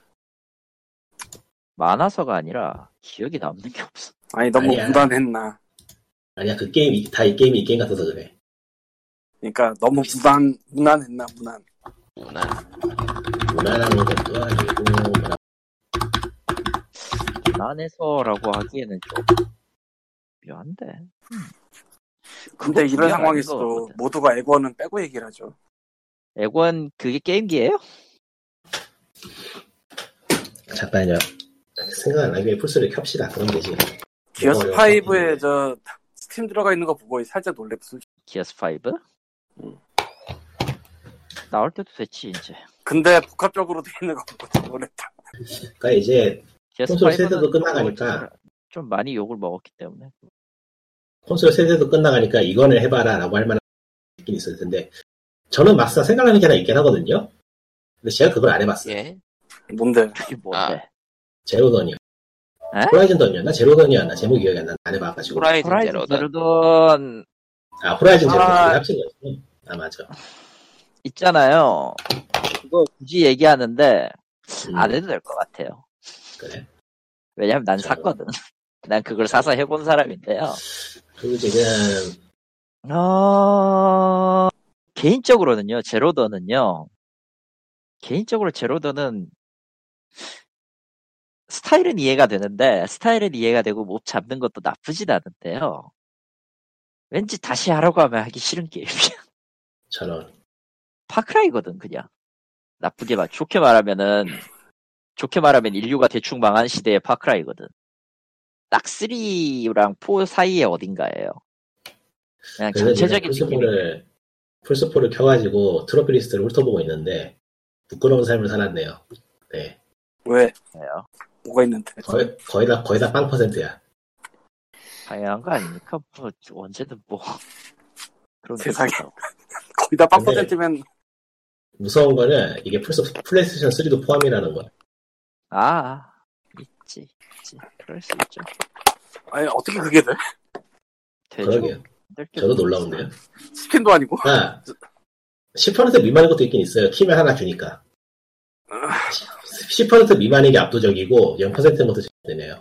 많아서가 아니라 기억이 남는 게 없어. 아니 너무 아니야. 무난했나? 아니야, 그 게임, 다 이 게임이 이 게임 같아서 그래. 그러니까 너무 무난 무난했나 무난. 무난. 무난한 것도 아니고, 뭐라 안에서라고 하기에는 좀 묘한데. 근데 이런 상황에서도. 모두가 에고는 빼고 얘기를 하죠. 액원 그게 게임기예요? 잠깐요. 생각 안 나게 플스를 켭시다. 그럼 되지. 기어스 뭐가 5에 어려워? 저 스팀 들어가 있는 거 보고 살짝 놀랬어. 기어스 5? 음. 나올 때도 됐지 이제. 근데 복합적으로 돼 있는 거 보고 좀 놀랬다. 그러니까 이제 콘솔 5는 세대도 끝나가니까. 좀 많이 욕을 먹었기 때문에. 콘솔 세대도 끝나가니까 이거는 해봐라 라고 할 만한 느낌이 있을 텐데 저는 막상 생각나는 게 하나 있긴 하거든요. 근데 제가 그걸 안 해봤어요. 예. 뭔데? 그게 뭔데? 제로던이요. 에? 호라이즌 던이었나? 제로던이었나? 제목 기억이 안 나. 안 해봐가지고. 호라이즌 호라이즌 제로다. 제로던 아, 호라이즌 제로던. 아. 합친 거지. 아, 맞아. 있잖아요. 이거 굳이 얘기하는데 음, 안 해도 될 것 같아요. 그래. 왜냐면 난 저- 샀거든. 난 그걸 사서 해본 사람인데요. 그리고 지금, 어... 개인적으로는요, 제로더는요, 개인적으로 제로더는 스타일은 이해가 되는데, 스타일은 이해가 되고 못 잡는 것도 나쁘진 않은데요. 왠지 다시 하라고 하면 하기 싫은 게임이야. 저런. Far Cry거든, 그냥. 나쁘게 말, 좋게 말하면은, 좋게 말하면 인류가 대충 망한 시대의 Far Cry거든. 딱 3랑 4 사이에 어딘가예요. 그냥 전체적인 플스4를, 플스4를 켜가지고 트로피 리스트를 훑어보고 있는데, 부끄러운 삶을 살았네요. 네. 왜? 있어요. 뭐가 있는데? 거의, 거의 다, 거의 다빵 퍼센트야. 당연한 거 아닙니까? 뭐, 언제든 뭐. 그런 게 세상에. 거의 다 근데- 빵퍼센트면 무서운 거는 이게 플스, 플레이스테이션 3도 포함이라는 거야. 아, 있지, 있지. 그럴 수 있죠. 아니 어떻게 그게 돼? 되죠. 그러게요. 저도 뭐 놀라운데요. 스팀도 아니고. 아, 10% 미만인 것도 있긴 있어요. 키면 하나 주니까. 10% 미만인 게 압도적이고 0%는 것도 되네요.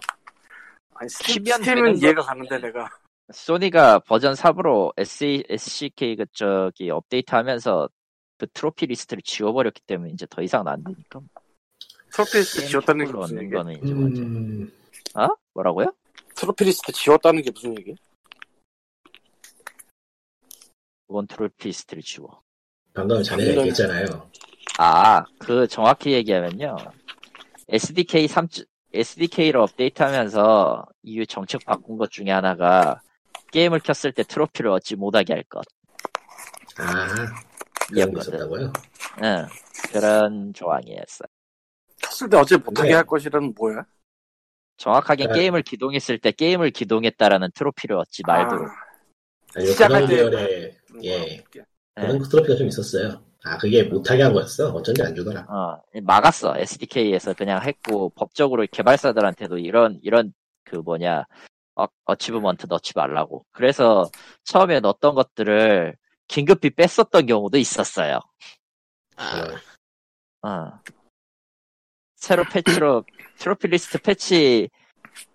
아니 스팀, 스팀 은 이해가. 가는데 내가 소니가 버전 3으로 SD, SDK 그 저기 업데이트 하면서 그 트로피 리스트를 지워버렸기 때문에 이제 더 이상은 안 되니까. 트로피 리스트 지웠다는 게 무슨 얘기야? 거는 이제? 음, 어? 뭐라고요? 트로피 리스트 지웠다는 게 무슨 얘기야? 원 트로피 리스트를 지워. 방금 자네가 이런- 얘기했잖아요. 아, 그 정확히 얘기하면요. SDK 3, SDK를 업데이트하면서 이후 정책 바꾼 것 중에 하나가 게임을 켰을 때 트로피를 얻지 못하게 할 것. 아, 그런. 있었다고요? 응, 그런 조항이었어. 켰을 때 어제 못하게 근데- 할 것이라는 뭐야? 정확하게 아. 게임을 기동했을 때 게임을 기동했다라는 트로피를 얻지 말도록. 아, 시작할 때- 예, 네. 그런 트로피가 좀 있었어요. 아, 그게 못하게 한 거였어? 어쩐지 안 주더라. 어, 막았어. SDK에서 그냥 했고, 법적으로 개발사들한테도 이런, 이런, 그 뭐냐, 어, 어치브먼트 넣지 말라고. 그래서 처음에 넣었던 것들을 긴급히 뺐었던 경우도 있었어요. 아, 어. 새로 패치로, 트로피 리스트 패치,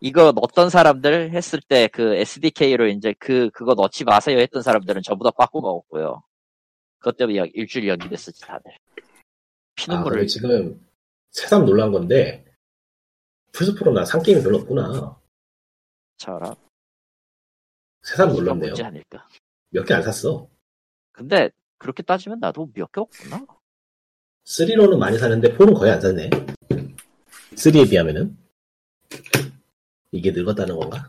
이거 넣었던 사람들 했을 때 그 SDK로 이제 그, 그거 넣지 마세요 했던 사람들은 전부 다 빠꾸 먹었고요. 그것 때문에 약 일주일 연기됐었지, 다들. 아, 피눈물을 근데 지금 새삼 놀란 건데, 플스4로 나 산 게임이 별로 없구나. 쳐라. 새삼 놀랐네요. 몇 개 안 샀어. 근데 그렇게 따지면 나도 몇 개 없구나. 3로는 많이 사는데 4는 거의 안 샀네. 3에 비하면은. 이게 늙었다는 건가?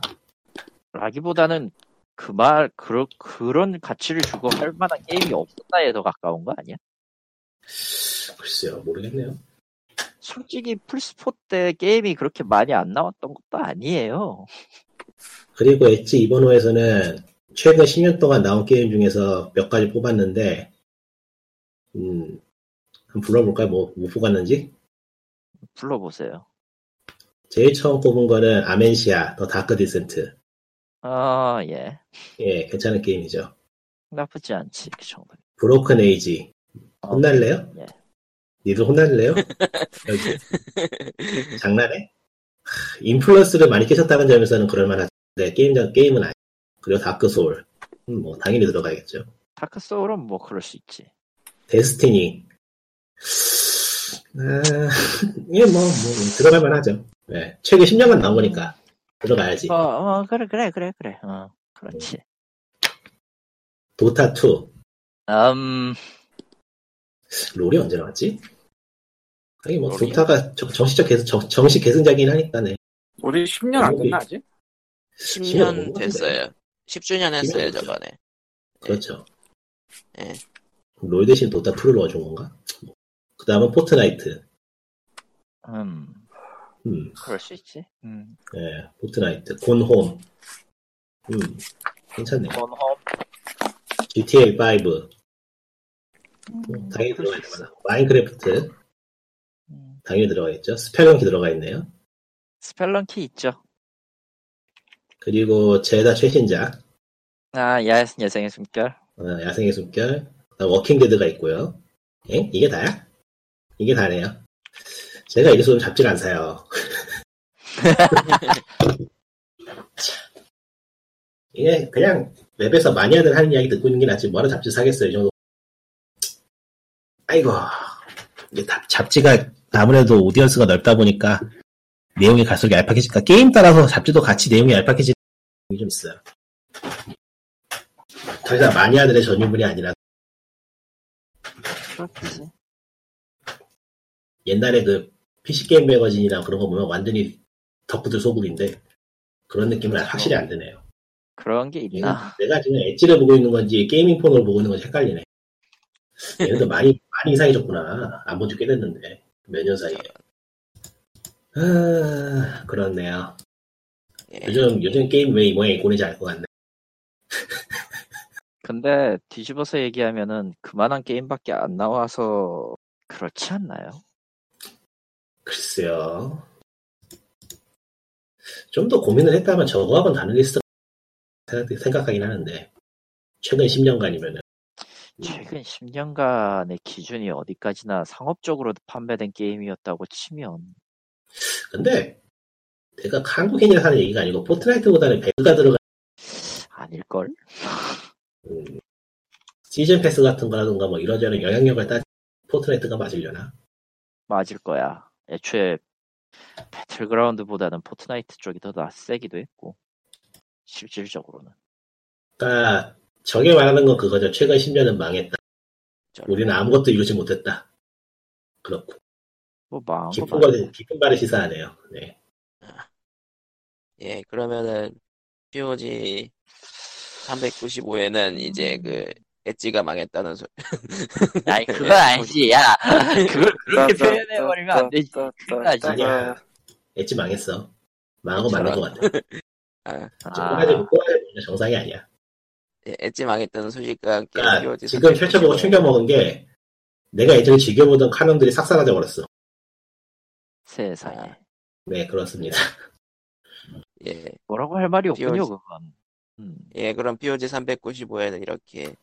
라기보다는 그 말, 그런, 그런 가치를 주고 할 만한 게임이 없었다에 더 가까운 거 아니야? 글쎄요, 모르겠네요. 솔직히 플스4 때 게임이 그렇게 많이 안 나왔던 것도 아니에요. 그리고 엣지 이번 호에서는 최근 10년 동안 나온 게임 중에서 몇 가지 뽑았는데, 음, 한번 불러볼까요? 뭐, 뭐 뽑았는지? 불러보세요. 제일 처음 뽑은 거는 Amnesia, The Dark Descent. 아, 예. 예, 괜찮은 게임이죠. 나쁘지 않지, 그 정도. Broken Age. 어, 혼날래요? 예. 니들 혼날래요? 여기. 장난해? 하, influence를 많이 깨셨다는 점에서는 그럴만한데, 게임, 게임은 아니 그리고 Dark Souls. 음, 뭐, 당연히 들어가야겠죠. Dark Souls는 뭐 그럴 수 있지. Destiny. 아, 예, 뭐, 뭐, 들어갈만 하죠. 네, 최근 10년간 나온 거니까. 들어가야지. 어, 어, 그래, 그래, 그래, 그래. 어, 그렇지. Dota2. 음, 롤이 언제 나왔지? 아니, 뭐, 롤이요? Dota가 정- 정식적 계승, 정, 정식 계승작이긴 하니까네. 우리 10년 안 됐나 아직? 10년 됐어요. 10주년 했어요, 10년 됐죠. 저번에. 그렇죠. 예. 롤 대신 Dota2를 넣어준 건가? 그 다음은 Fortnite. 음, 음, 그럴 수 있지. 음, 예, Fortnite. Gone Home. 음, 괜찮네. Gone Home. GTA5. 음, 당연히 들어가. 있잖아. Minecraft. 음, 당연히 들어가 있죠. Spelunky 들어가 있네요. Spelunky 있죠. 그리고 Zelda 최신작. 아, 야, 야생의 숨결. 어, 야생의 숨결. Walking Dead가 있고요. 에? 이게 다야? 이게 다네요. 제가 이래서 잡지를 안 사요. 이게 그냥 웹에서 마니아들 하는 이야기 듣고 있는 게 낫지 뭐하러 잡지 사겠어요 이 정도 아이고 이게 잡- 잡지가 아무래도 오디언스가 넓다 보니까 내용이 갈수록 얄팍해지니까 게임 따라서 잡지도 같이 내용이 얄팍해지는 게좀 있어요 더 이상 마니아들의 전유물이 아니라 그렇지. 옛날에 그 PC게임 매거진이나 그런 거 보면 완전히 덕후들 소굴인데 그런 느낌은 확실히 안 드네요 그런 게 있나? 내가 지금 엣지를 보고 있는 건지 게이밍 폰을 보고 있는 건지 헷갈리네. 얘네도 많이 많이 이상해졌구나. 안 본 지 꽤 됐는데 몇 년 사이에. 아 그렇네요. 예. 요즘 요즘 게임 왜 이 모양이 꼴인지 알 것 같네. 근데 뒤집어서 얘기하면은 그만한 게임밖에 안 나와서 그렇지 않나요? 글쎄요. 좀 더 고민을 했다면 저거하고는 다른 리스트 생각- 생각하긴 하는데 최근 10년간이면은 최근 10년간의 기준이 어디까지나 상업적으로 판매된 게임이었다고 치면 근데 내가 한국인이라 하는 얘기가 아니고 포트나이트보다는 배그가 들어간 아닐걸? 음, season pass 같은 거라든가 뭐 이러저런 영향력을 따 Fortnite가 맞으려나? 맞을 거야. 애초에 Battlegrounds보다는 Fortnite 쪽이 더 쎄기도 했고 실질적으로는 그러니까 저게 말하는 건 그거죠. 최근 10년은 망했다. 저런. 우리는 아무것도 이루지 못했다. 그렇고 뭐 망한 거 깊은. 거 깊은 말을 시사하네요. 네. 예, 그러면은 POG 395에는 이제 그 엣지가 망했다는 소리. 아니 그건 아니지. 야 그걸 그렇게 표현해버리면 안 되지. 아니야. 엣지 망했어. 망하고 말한 것 같아. 아, 아, 꼬라지 꼬라지 보면 정상이 아니야. 예, 엣지 망했다는 소식과 함께 그러니까 지금 펼쳐보고 395. 충격 먹은 게 내가 예전에 즐겨보던 카논들이 싹 사라져 버렸어. 세상에 아. 네 그렇습니다. 예, 뭐라고 할 말이 없군요 POG. 그건. 음. 예, 그럼 POG 395에는 이렇게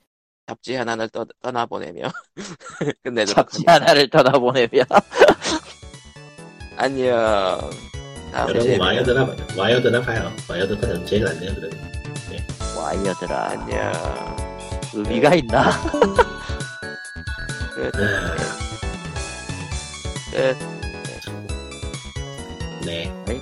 잡지 하나를 떠, 떠나보내며 끝내도록 잡지 합니다. 하나를 떠나보내면 안녕. 다음 여러분 주에 Wired나 Wired나 봐요. Wired가 제일 낫네요. 그래도. Wired라 안녕. 의미가 있나? 끝. 아, 끝. 네. 아이,